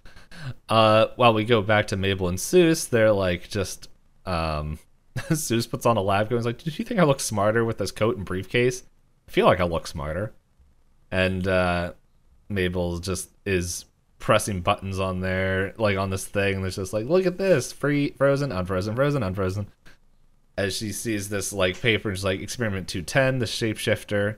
Uh, while we go back to Mabel and Soos, they're like just um, Soos puts on a lab coat and is like, "Did you think I look smarter with this coat and briefcase? I feel like I look smarter." And uh, Mabel just is pressing buttons on there, like on this thing, and it's just like, "Look at this, free, frozen, unfrozen, frozen, unfrozen." As she sees this like paper, it's like experiment two ten, the shapeshifter,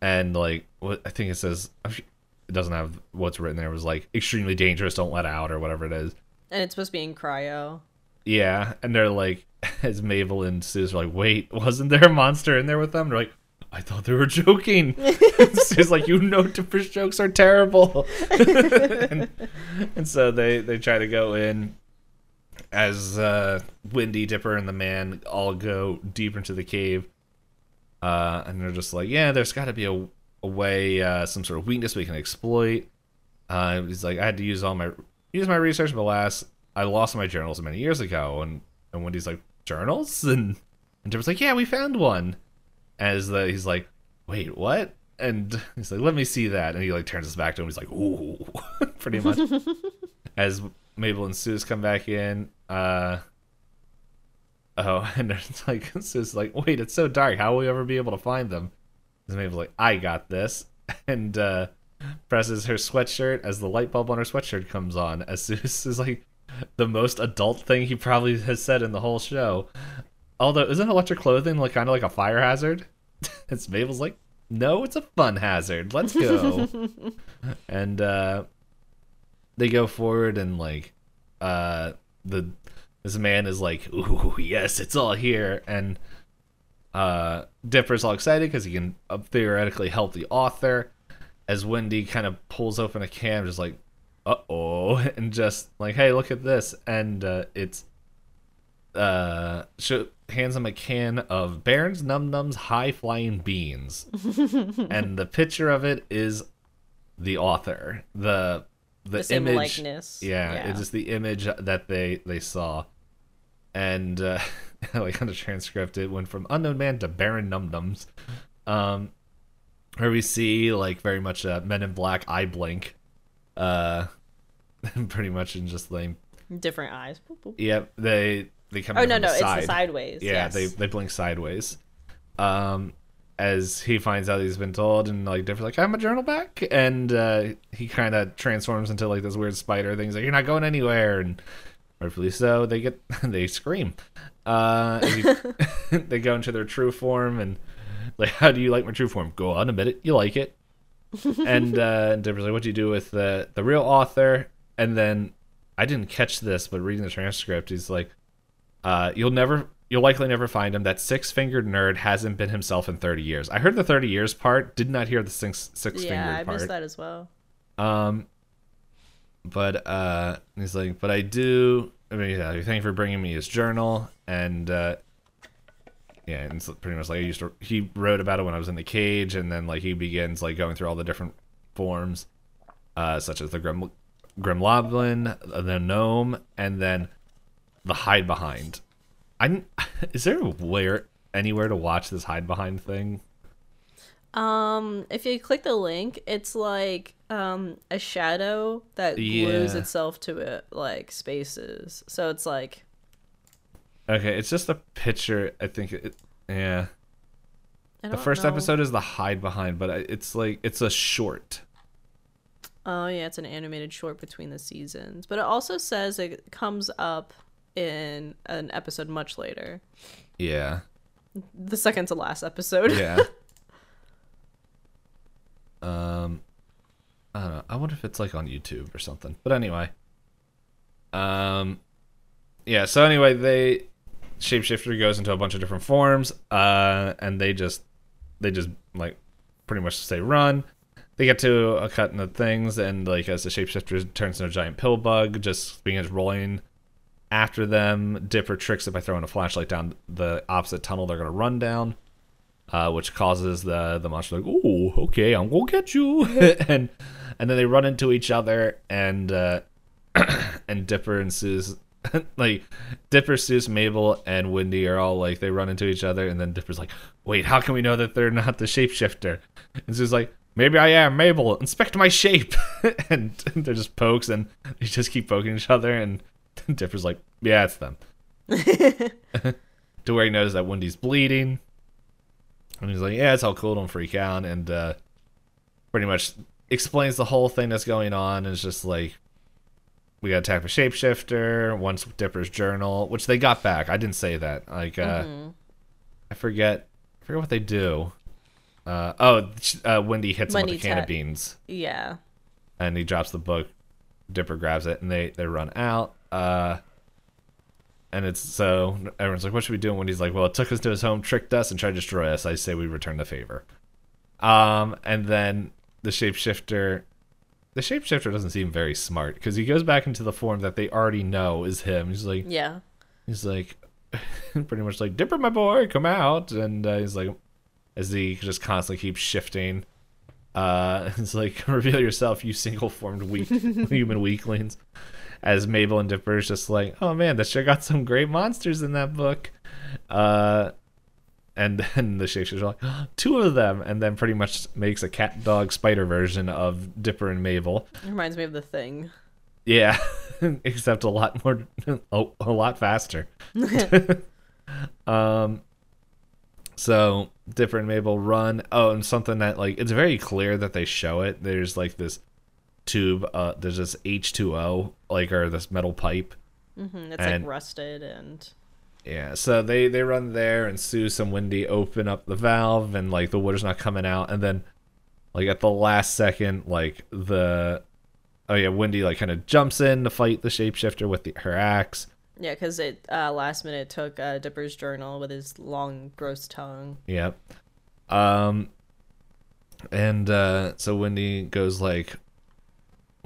and like what I think it says, it doesn't have what's written there. It was like extremely dangerous, don't let out or whatever it is. And it's supposed to be in cryo. Yeah, and they're like, as Mabel and Soos are like, wait, wasn't there a monster in there with them? They're like, I thought they were joking. Soos like, you know, Dipper's jokes are terrible. and, and so they they try to go in as uh, Wendy, Dipper, and the man all go deep into the cave. Uh, and they're just like, yeah, there's got to be a, a way, uh, some sort of weakness we can exploit. Uh, he's like, I had to use all my use my research, but last I lost my journals many years ago. And and Wendy's like, journals? And and Dipper's like, yeah, we found one. As the he's like, wait, what? And he's like, let me see that. And he like turns his back to him. He's like, ooh, pretty much. As Mabel and Soos come back in, uh, oh, and it's like Soos like, wait, it's so dark. How will we ever be able to find them? And Mabel's like, I got this, and uh, presses her sweatshirt as the light bulb on her sweatshirt comes on. As Soos is like the most adult thing he probably has said in the whole show. Although, isn't electric clothing like kind of like a fire hazard? it's Mabel's like, no, it's a fun hazard. Let's go. and uh, they go forward and like uh, the this man is like, ooh, yes, it's all here, and uh, Dipper's all excited because he can uh, theoretically help the author. As Wendy kind of pulls open a can, just like, uh oh, and just like, hey, look at this, and uh, it's uh, sh- hands him a can of Baron's Num Nums High Flying Beans, and the picture of it is the author, the the, The image, likeness. yeah, Yeah. it's just the image that they they saw, and uh, like on the transcript, it went from unknown man to Baron Num Nums, um, where we see like very much a Men in Black eye blink, uh, pretty much in just like Different eyes. Boop, boop. Yep, they they come. Oh no no, the it's the sideways. Yeah, yes. they they blink sideways. Um, as he finds out he's been told, and like different, like, "I'm a journal back," and uh, he kind of transforms into like this weird spider thing. He's like, "You're not going anywhere," and rightfully so. They get they scream. Uh, he- they go into their true form, and like, "How do you like my true form?" Go on, admit it, you like it. And uh, like, "What do you do with the the real author?" And then I didn't catch this, but reading the transcript, he's like, uh, "You'll never, you'll likely never find him. That six fingered nerd hasn't been himself in thirty years." I heard the thirty years part, did not hear the six six fingered yeah, I fingered missed that as well. Um, but uh, he's like, "But I do." I mean, yeah, thank you for bringing me his journal, and uh, yeah, and it's pretty much like I used to. He wrote about it when I was in the cage, and then like he begins like going through all the different forms, uh, such as the grim Gremloblin, the gnome, and then the hide behind. I is there where anywhere to watch this hide behind thing? Um, if you click the link, it's like um a shadow that glues itself to it like spaces. So it's like Okay, it's just a picture. I think it. Yeah, the first know. episode is the hide behind, but it's like it's a short. Oh yeah, it's an animated short between the seasons, but it also says it comes up in an episode much later, Yeah, the second to last episode. yeah. um, I don't know. I wonder if it's like on YouTube or something. But anyway, um, yeah. So anyway, they shapeshifter goes into a bunch of different forms, uh, and they just they just like pretty much say run. They get to a cut in the things, and like as the shapeshifter turns into a giant pill bug, just begins rolling after them. Dipper tricks it by throwing a flashlight down the opposite tunnel they're gonna run down, uh, which causes the the monster like, oh, okay, I'm gonna get you, and and then they run into each other, and uh, and Dipper and Soos like Dipper, Soos, Mabel, and Wendy are all like they run into each other, and then Dipper's like, "Wait, how can we know that they're not the shapeshifter?" And Soos like, "Maybe I am, Mabel. Inspect my shape." and they're just pokes, and they just keep poking each other, and Dipper's like, "Yeah, it's them." to where he knows that Wendy's bleeding, and he's like, "Yeah, it's all cool. Don't freak out." And uh, pretty much explains the whole thing that's going on. And it's just like we got attacked by shapeshifter once dipper's journal which they got back. I didn't say that. Like uh Mm-hmm. i forget i forget what they do. Uh oh uh, wendy hits him with a can of beans. Yeah. and he drops the book. Dipper grabs it and they they run out. Uh and it's so everyone's like what should we do? And wendy's like well it took us to his home tricked us and tried to destroy us. I say we return the favor. Um and then the shapeshifter the shapeshifter doesn't seem very smart because he goes back into the form that they already know is him. He's like, Yeah. he's like, pretty much like, Dipper, my boy, come out, and uh, he's like, as he just constantly keeps shifting. Uh, it's like, reveal yourself, you single-formed weak human weaklings. As Mabel and Dipper's just like, oh man, that sure got some great monsters in that book. Uh, and then the shapeshifters are like, "Oh, two of them, and then pretty much makes a cat dog spider version of Dipper and Mabel. It reminds me of the thing. Yeah, except a lot more, a, a lot faster. um, so Dipper and Mabel run. Oh, and something that like it's very clear that they show it. There's like this tube. Uh, there's this H two O like or this metal pipe. mm-hmm, It's And- like rusted and Yeah, so they they run there, and Soos and Wendy open up the valve, and like the water's not coming out, and then like at the last second, like the oh yeah, Wendy like kind of jumps in to fight the shapeshifter with the, her axe. yeah, because it uh, last minute took uh, Dipper's journal with his long, gross tongue. Yep. Um, and uh, so Wendy goes like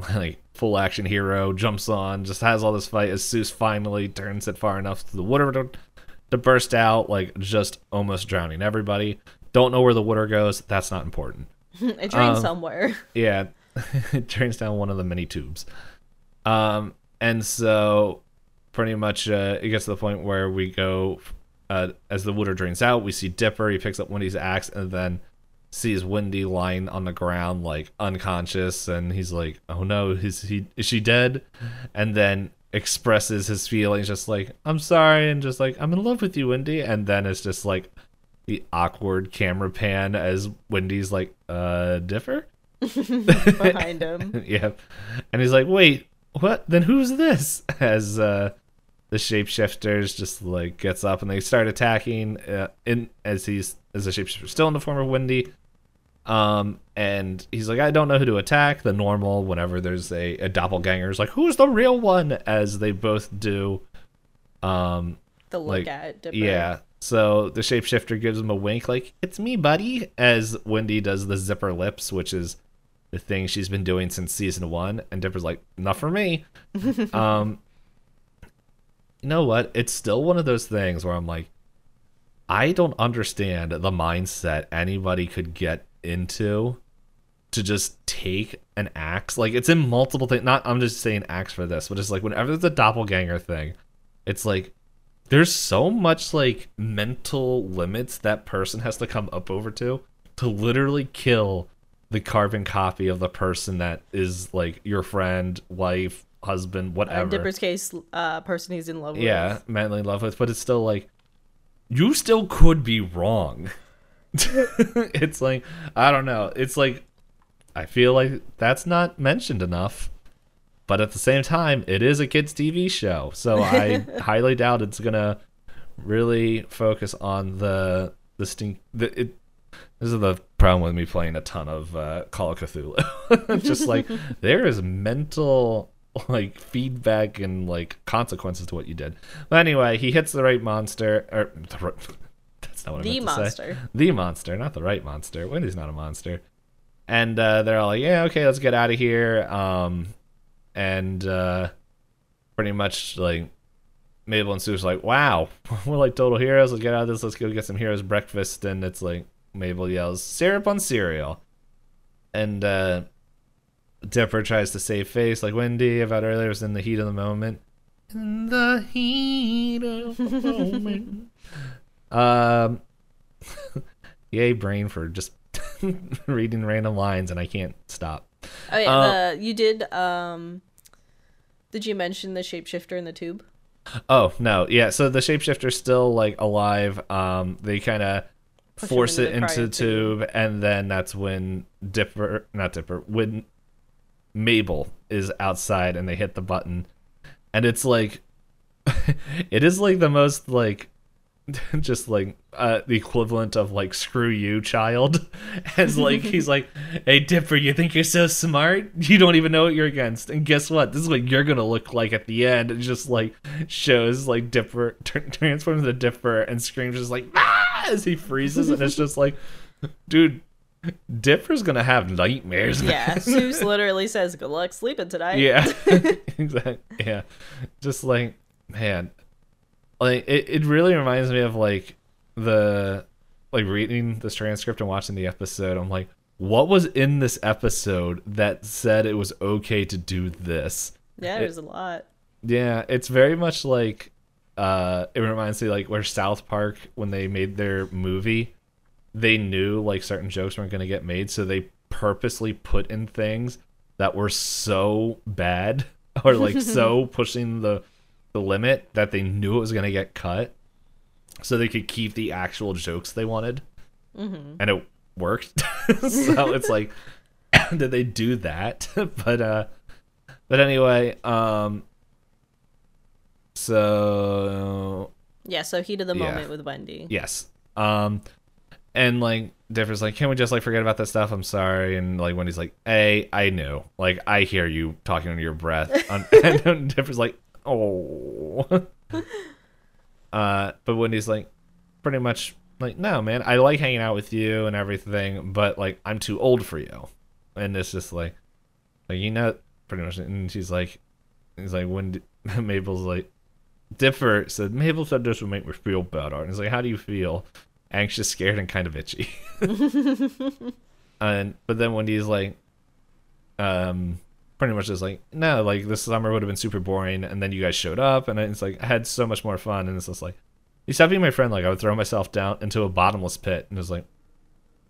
like full action hero, jumps on, just has all this fight as Soos finally turns it far enough to the water to, to burst out, like just almost drowning everybody. Don't know where the water goes. That's not important. it drains Um, somewhere. Yeah, it drains down one of the many tubes. Um, and so pretty much uh, it gets to the point where we go uh, as the water drains out. We see Dipper. He picks up Wendy's axe and then sees Wendy lying on the ground like unconscious, and he's like, "Oh no, is he? Is she dead?" And then expresses his feelings just like, "I'm sorry," and just like, "I'm in love with you, Wendy." And then it's just like the awkward camera pan as Wendy's like, "Uh, Dipper?" behind him. yep. And he's like, wait, what? Then who's this? As uh, the shapeshifters just like gets up and they start attacking. Uh, in as he's as the shapeshifter still in the form of Wendy. Um, and he's like, I don't know who to attack. The normal, whenever there's a, a doppelganger, is like, who's the real one? As they both do. Um, The look Like, at Dipper. yeah. So the shapeshifter gives him a wink, like, it's me, buddy, as Wendy does the zipper lips, which is the thing she's been doing since season one. And Dipper's like, not for me. um, you know what? It's still one of those things where I'm like, I don't understand the mindset anybody could get into to just take an axe. Like it's in multiple things. Not I'm just saying axe for this, but it's like whenever there's a doppelganger thing, it's like there's so much like mental limits that person has to come up over to to literally kill the carbon copy of the person that is like your friend, wife, husband, In whatever. Dipper's case, uh, person he's in love with. yeah, madly in love with, but it's still like you still could be wrong. it's like I don't know. It's like I feel like that's not mentioned enough. But at the same time, it is a kids TV show, so I highly doubt it's gonna really focus on the the stink. The, it, this is the problem with me playing a ton of uh, Call of Cthulhu. Just like there is mental like feedback and like consequences to what you did. But anyway, he hits the right monster. Or the, ri- that's not what I The meant to say. monster. The monster, not the right monster. Wendy's not a monster. And uh, they're all like, "Yeah, okay, let's get out of here." Um, and uh, pretty much like Mabel and Soos like, "Wow, we're like total heroes. Let's get out of this. Let's go get some heroes breakfast." And it's like Mabel yells, "Syrup on cereal," and uh, Dipper tries to save face, like Wendy about earlier was in the heat of the moment. In the heat of the moment. um, yay, brain for just reading random lines, and I can't stop. Oh yeah, Uh, the, you did. Um, did you mention the shapeshifter in the tube? Oh no, yeah. So the shapeshifter's still like alive. Um, they kind of force into it into the cryo tube, and then that's when Dipper, not Dipper, when Mabel is outside, and they hit the button, and it's like, it is like the most like. just like uh the equivalent of like screw you child as like he's like hey dipper you think you're so smart you don't even know what you're against and guess what this is what you're gonna look like at the end it just like shows like dipper tr- transforms the dipper and screams just like ah! as he freezes and it's just like dude dipper's gonna have nightmares. Yeah, Soos literally says, "Good luck sleeping tonight." Yeah, exactly. Yeah, just like man, like it, it really reminds me of like the like reading this transcript and watching the episode. I'm like, what was in this episode that said it was okay to do this? yeah. It- There's a lot. Yeah, it's very much like uh it reminds me like where South Park when they made their movie, they knew like certain jokes weren't going to get made, so they purposely put in things that were so bad or like so pushing the the limit that they knew it was going to get cut so they could keep the actual jokes they wanted. And it worked. so it's like did they do that? but uh but anyway, um so Yeah. So heat of the Yeah. moment with Wendy. yes. Um and like Dipper's like, Can we just like forget about that stuff? I'm sorry. And like Wendy's like, Hey, I knew. Like I hear you talking under your breath. And Dipper's like, Oh Uh but Wendy's like pretty much like, No, man, I like hanging out with you and everything, but like I'm too old for you. And it's just like like you know pretty much and she's like he's like when Mabel's like Dipper said Mabel said this would make me feel better. And he's like, How do you feel? Anxious, scared, and kind of itchy. and but then when he's like um pretty much just like, no, like this summer would have been super boring and then you guys showed up and it's like I had so much more fun and it's just like you stopped being my friend, like I would throw myself down into a bottomless pit and it's like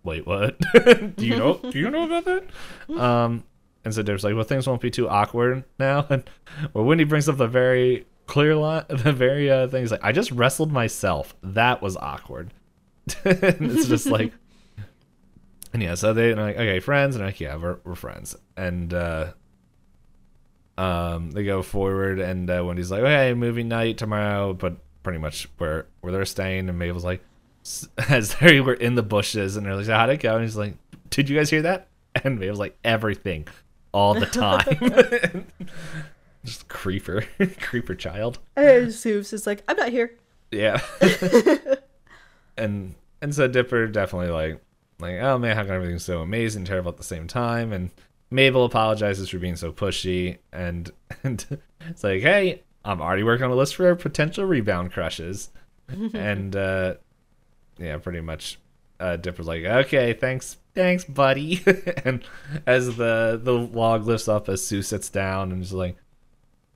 Wait, what? do you know do you know about that? Um and so Dipper's like, well, things won't be too awkward now. And well, Wendy brings up the very clear line, the very uh, thing. He's like, I just wrestled myself. That was awkward. and it's just like, and yeah, so they're like, okay, friends, and like, yeah, we're, we're friends. And uh, um, they go forward, and uh, Wendy's like, okay, movie night tomorrow, but pretty much where where they're staying. And Mabel's like, as they were in the bushes, and they're like, how'd it go? And he's like, did you guys hear that? And Mabel's like, everything, all the time. Just creeper, creeper child. And Soos is like, "I'm not here." Yeah. and and so Dipper definitely like like, oh man, how come everything's so amazing, terrible at the same time? And Mabel apologizes for being so pushy and and it's like, hey, I'm already working on a list for potential rebound crushes. and uh yeah, pretty much uh Dipper's like, okay, thanks thanks, buddy. and as the the log lifts up, as Soos sits down and just like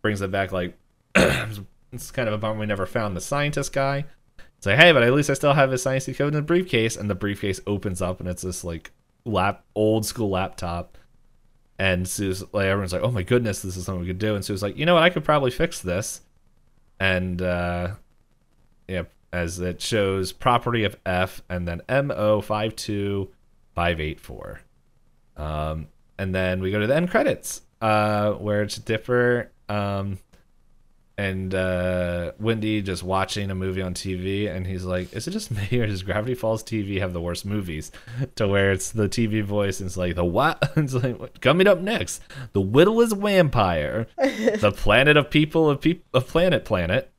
brings it back, like it's kind of a bummer we never found the scientist guy. It's like, hey, but at least I still have his science code in the briefcase, and the briefcase opens up and it's this like lap old school laptop. And Soos like everyone's like, Oh my goodness, this is something we could do. And Soos like, you know what, I could probably fix this. And uh yeah, as it shows property of F and then MO five two five eight four. Um and then we go to the end credits, uh, where it's Dipper, um and uh, Wendy just watching a movie on TV, and he's like, "Is it just me, or does Gravity Falls TV have the worst movies?" To where it's the TV voice, and it's like the what? it's like coming up next, the Whittle Whittlest Vampire, the planet of people of people of planet planet,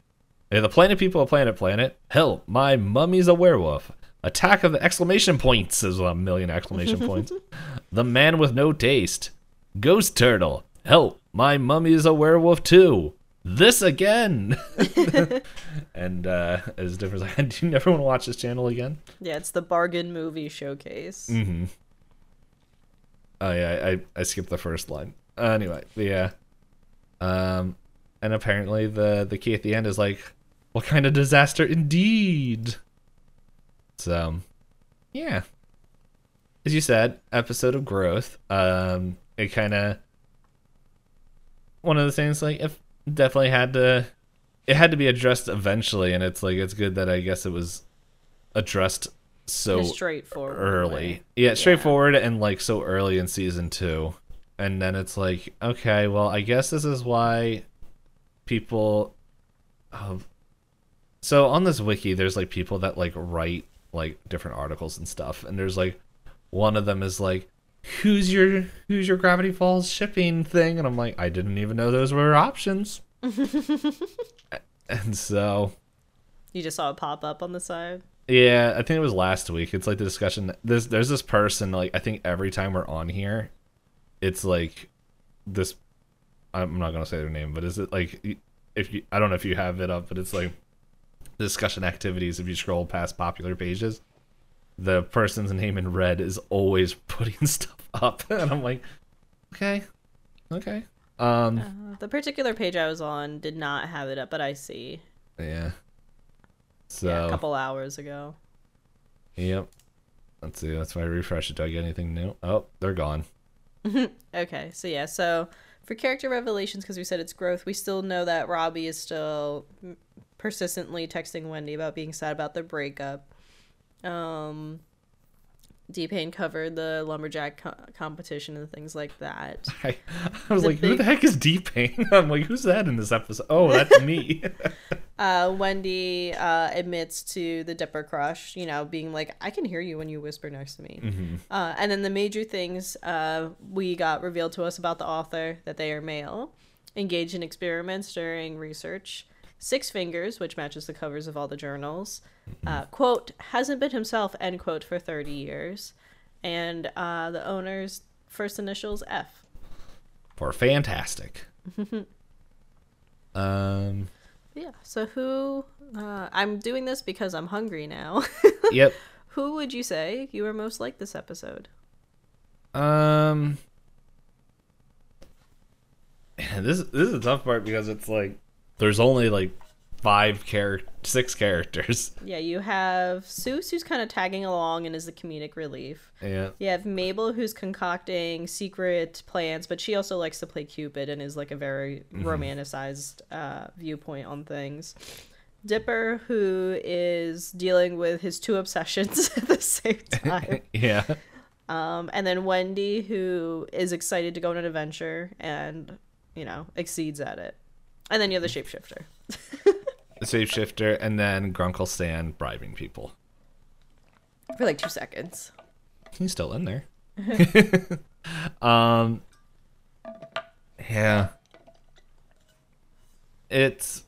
the planet people of planet planet. Hell, my mummy's a werewolf. Attack of the exclamation points is a million exclamation points. The man with no taste. Ghost turtle. Help, my mummy's a werewolf too this again. And uh as different like do you never want to watch this channel again? Yeah, it's the bargain movie showcase. mm-hmm. Oh yeah i i skipped the first line. Uh, anyway yeah. Um and apparently the the key at the end is like what kind of disaster indeed? So yeah. As you said episode of growth um it kind of one of the things like if definitely had to it had to be addressed eventually and it's like it's good that i guess it was addressed so straightforward. early. Way. yeah straightforward and like so early in season two. And then it's like okay well i guess this is why people oh, so on this wiki there's like people that like write like different articles and stuff. And there's like one of them is like who's your who's your gravity falls shipping thing? And i'm like i didn't even know those were options. And so You just saw it pop up on the side. yeah i think it was last week. It's like the discussion this there's this person like i think every time we're on here it's like this i'm not gonna say their name but is it like if you i don't know if you have it up but it's like discussion activities. If you scroll past popular pages the person's name in red is always putting stuff up. And i'm like okay okay. Um Uh, the particular page I was on did not have it up, but I see. yeah. So Yeah, a couple hours ago. yep. Let's see that's why i refresh it. Do i get anything new? Oh they're gone. Okay, so yeah, so for character revelations, because we said it's growth, we still know that Robbie is still persistently texting Wendy about being sad about their breakup. Um, D Payne covered the lumberjack co- competition and things like that. I, I was The like, who the heck is D Payne? I'm like, who's that in this episode? Oh, that's me. Uh, Wendy uh, admits to the Dipper crush, you know, being like, I can hear you when you whisper next to me. Uh, and then the major things uh, we got revealed to us about the author that they are male, engaged in experiments during research, six fingers, which matches the covers of all the journals, uh, quote, hasn't been himself, end quote, for 30 years, and uh, the owner's first initials F. For fantastic. um. Yeah, so who, uh, I'm doing this because I'm hungry now. Yep. Who would you say you were most like this episode? Um. This this is a tough part because it's like there's only like five character, six characters. Yeah, you have Sue, who's kind of tagging along and is the comedic relief. Yeah. You have Mabel, who's concocting secret plans, but she also likes to play Cupid and is like a very romanticized uh, viewpoint on things. Dipper, who is dealing with his two obsessions at the same time. Yeah. Um, and then Wendy, who is excited to go on an adventure and, you know, exceeds at it. And then you have the shapeshifter. The shapeshifter, and then Grunkle Stan bribing people. For like two seconds. He's still in there. um. Yeah. It's.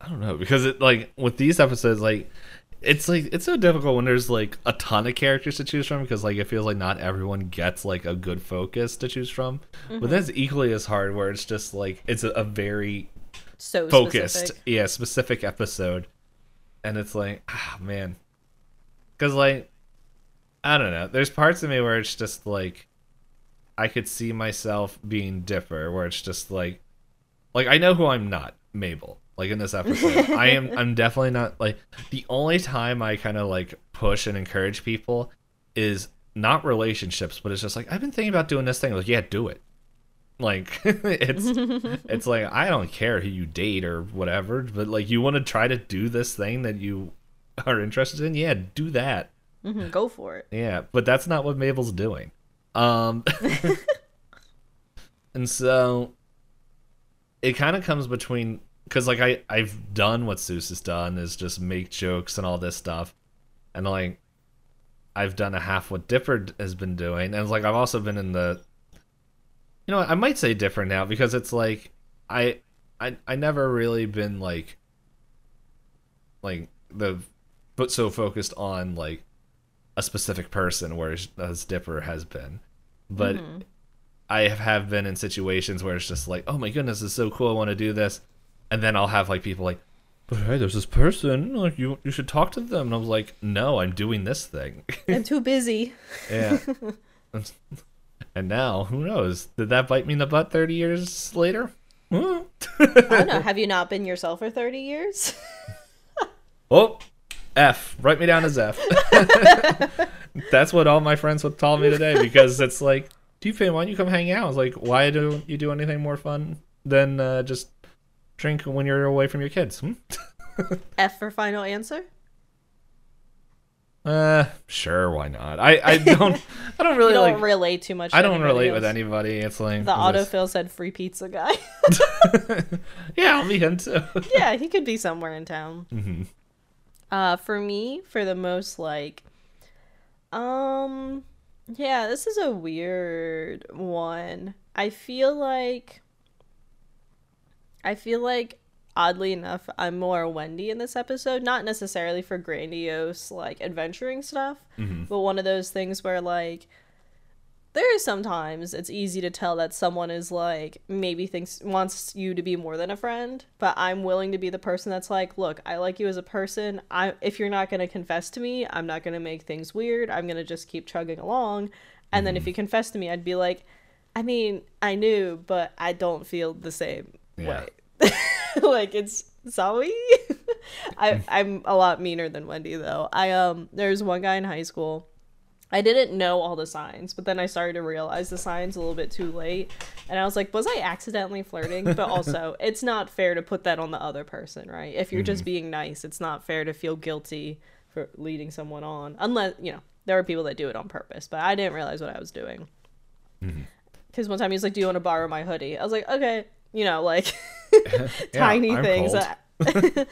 I don't know because it like with these episodes like it's like it's so difficult when there's like a ton of characters to choose from because like it feels like not everyone gets like a good focus to choose from but that's equally as hard where it's just like it's a, a very So focused specific. yeah specific episode and it's like ah man because like I don't know. There's parts of me where it's just like I could see myself being Dipper, where it's just like like I know who I'm not, Mabel. Like in this episode, I am I'm definitely not like the only time I kind of like push and encourage people is not relationships, but it's just like I've been thinking about doing this thing. Like, yeah, do it. Like it's it's like I don't care who you date or whatever, but like you want to try to do this thing that you are interested in, yeah, do that. Mm-hmm, go for it. Yeah, but that's not what Mabel's doing. Um and so it kind of comes between because like I I've done what Soos has done is just make jokes and all this stuff, and like I've done a half what Dipper has been doing, and it's like I've also been in the, you know, I might say Dipper now because it's like I I I never really been like like the but so focused on like a specific person whereas as Dipper has been, but. Mm-hmm. I have been in situations where it's just like, oh my goodness, it's so cool. I want to do this and then I'll have like people like, but hey, there's this person. Like you, you should talk to them. And I was like, no, I'm doing this thing. I'm too busy. yeah. and now, who knows? Did that bite me in the butt 30 years later? I don't know. Have you not been yourself for 30 years? oh, F. Write me down as F. That's what all my friends would call me today because it's like, do you why don't you come hang out? I was like, why don't you do anything more fun than uh, just drink when you're away from your kids? Hmm? F for final answer. Uh, sure, why not? I I don't I don't really don't like relate too much. I don't relate else. with anybody. It's like the autofill said free pizza guy. yeah, I'll be him too. yeah, he could be somewhere in town. Mm-hmm. Uh, for me, for the most like, um, yeah, this is a weird one. I feel like I feel like oddly enough, I'm more Wendy in this episode. Not necessarily for grandiose like adventuring stuff, mm-hmm. but one of those things where like there is sometimes it's easy to tell that someone is like maybe thinks wants you to be more than a friend, but I'm willing to be the person that's like, look, I like you as a person. I if you're not going to confess to me, I'm not going to make things weird. I'm going to just keep chugging along. And mm-hmm. then if mm-hmm. you confess to me, I'd be like, I mean, I knew, but I don't feel the same yeah. like it's sorry. I I'm a lot meaner than Wendy though. I um there's one guy in high school. I didn't know all the signs, but then I started to realize the signs a little bit too late. And I was like, was I accidentally flirting? But also, it's not fair to put that on the other person, right? If you're mm-hmm. just being nice, it's not fair to feel guilty for leading someone on. Unless, you know, there are people that do it on purpose, but I didn't realize what I was doing. Because mm-hmm. one time he was like, Do you want to borrow my hoodie? I was like, Okay you know, like tiny yeah, things.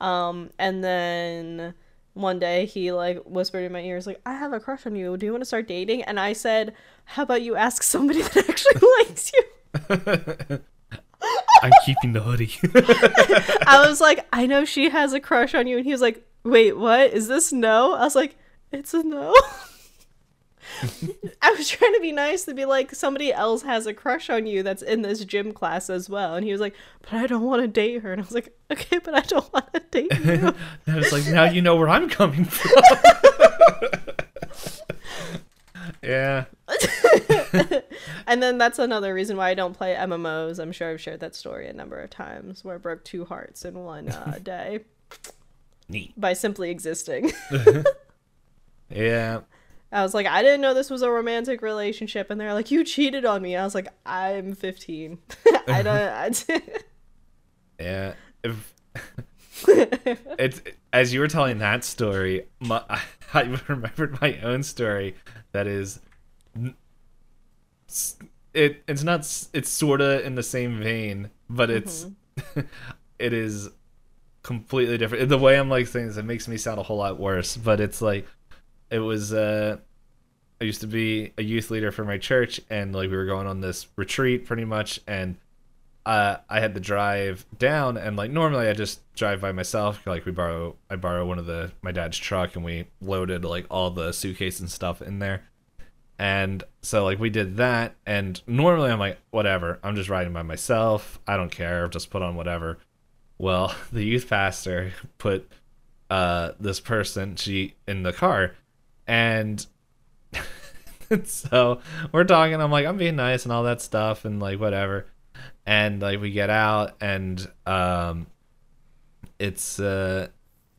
um, and then one day he like whispered in my ears like, "I have a crush on you. Do you want to start dating?" And I said, "How about you ask somebody that actually likes you?" I'm keeping the hoodie. I was like, I know she has a crush on you, and he was like, Wait, what? Is this no? I was like, It's a no. I was trying to be nice to be like somebody else has a crush on you that's in this gym class as well, and he was like, "But I don't want to date her," and I was like, "Okay, but I don't want to date you." I was like, "Now you know where I'm coming from." yeah. and then that's another reason why I don't play MMOs. I'm sure I've shared that story a number of times where I broke two hearts in one uh, day. Neat. By simply existing. yeah. I was like, I didn't know this was a romantic relationship, and they're like, you cheated on me. I was like, I'm 15. I don't. I yeah. If, it's as you were telling that story, my, I remembered my own story. That is, it it's not it's sorta in the same vein, but it's mm-hmm. it is completely different. The way I'm like saying this, it makes me sound a whole lot worse. But it's like it was uh I used to be a youth leader for my church and like we were going on this retreat pretty much and uh, I had to drive down and like normally I just drive by myself like we borrow I borrow one of the my dad's truck and we loaded like all the suitcase and stuff in there. And so like we did that and normally I'm like whatever I'm just riding by myself I don't care just put on whatever. Well the youth pastor put uh this person she in the car and so we're talking i'm like i'm being nice and all that stuff and like whatever. And like we get out and um it's uh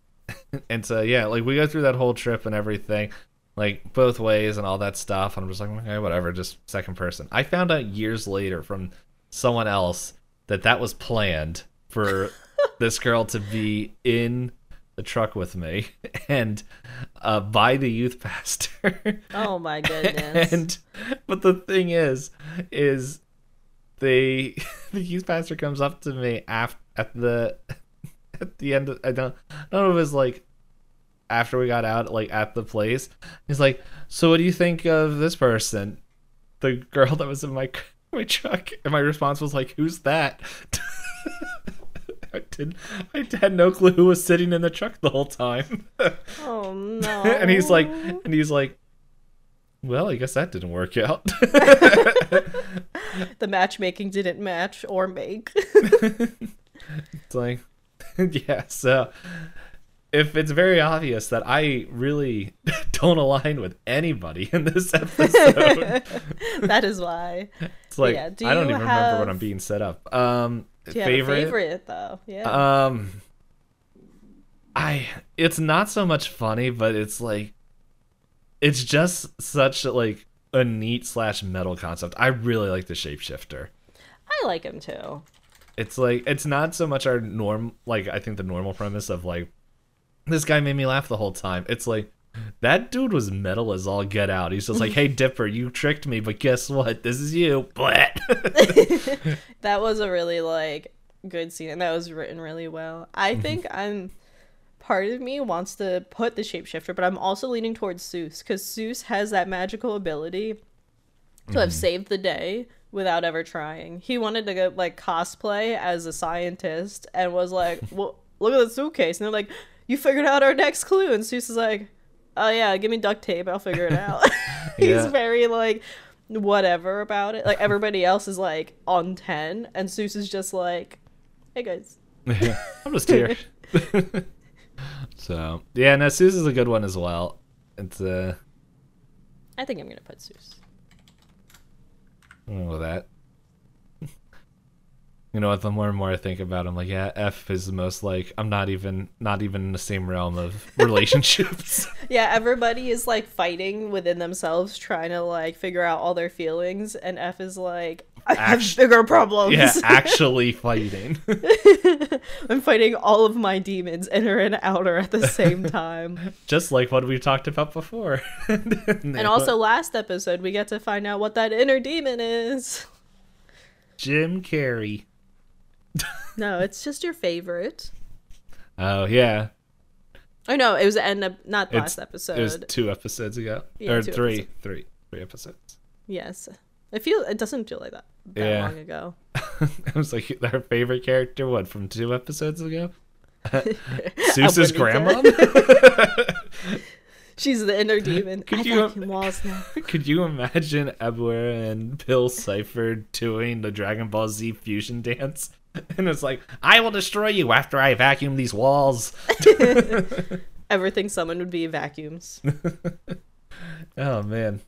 and so yeah like we go through that whole trip and everything like both ways and all that stuff. And i'm just like okay whatever just second person. I found out years later from someone else that that was planned for this girl to be in the truck with me and uh, by the youth pastor. Oh my goodness. and but the thing is, is they the youth pastor comes up to me after at the at the end. Of, I don't I don't know if it was like after we got out, like at the place. He's like, "So what do you think of this person?" The girl that was in my my truck, and my response was like, "Who's that?" I did. I had no clue who was sitting in the truck the whole time. oh no. and he's like, and he's like, well, I guess that didn't work out. the matchmaking didn't match or make. it's like, yeah. So if it's very obvious that I really don't align with anybody in this episode, that is why. It's like yeah, do I don't even have... remember what I'm being set up. Um, favorite? favorite though? Yeah. Um, I it's not so much funny, but it's like it's just such like a neat slash metal concept. I really like the shapeshifter. I like him too. It's like it's not so much our norm like I think the normal premise of like this guy made me laugh the whole time. It's like that dude was metal as all get out. He's just like, "Hey Dipper, you tricked me, but guess what? This is you." that was a really like good scene, and that was written really well. I mm-hmm. think I'm part of me wants to put the shapeshifter, but I'm also leaning towards Soos because Soos has that magical ability to have saved the day without ever trying. He wanted to go like cosplay as a scientist and was like, "Well, look at the suitcase," and they're like, "You figured out our next clue," and Soos is like oh yeah, give me duct tape, I'll figure it out. He's yeah. very like whatever about it. Like everybody else is like on ten, and Soos is just like, hey guys. I'm just here. so yeah, no, Soos is a good one as well. It's uh I think I'm gonna put Soos. I with that you know the more and more i think about it i'm like yeah f is the most like i'm not even not even in the same realm of relationships. Yeah everybody is like fighting within themselves trying to like figure out all their feelings and f is like i have bigger problems. Yeah actually fighting. I'm fighting all of my demons inner and outer at the same time. Just like what we talked about before. And also last episode we get to find out what that inner demon is. Jim carrey no, it's just your favorite. Oh yeah. Oh no, it was the end of not last episode. It was two episodes ago. Yeah, or three, episodes. three, three episodos. Yes, I feel it doesn't feel like that that yeah. long ago. I was like our favorite character. What from two episodes ago? Soos's grandma. She's the inner demon. Could I you walls now. Could you imagine Ebler and Bill Cipher doing the Dragon Ball Z fusion dance? And it's like, I will destroy you after I vacuum these walls. Everything summoned would be vacuums. oh man.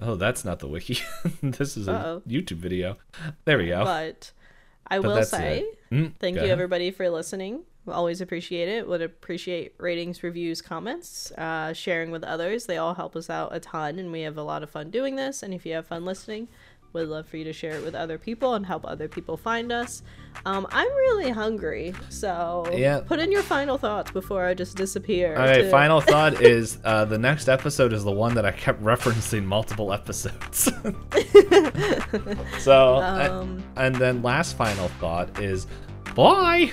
Oh, that's not the wiki. this is Uh-oh. a YouTube video. There we go. But I but will say, mm, thank you ahead. everybody for listening. We always appreciate it. Would appreciate ratings, reviews, comments, uh, sharing with others. They all help us out a ton, and we have a lot of fun doing this. And if you have fun listening, would love for you to share it with other people and help other people find us. Um, I'm really hungry, so yeah. put in your final thoughts before I just disappear. All right, to... final thought is uh, the next episode is the one that I kept referencing multiple episodes. so, um, and, and then last final thought is bye.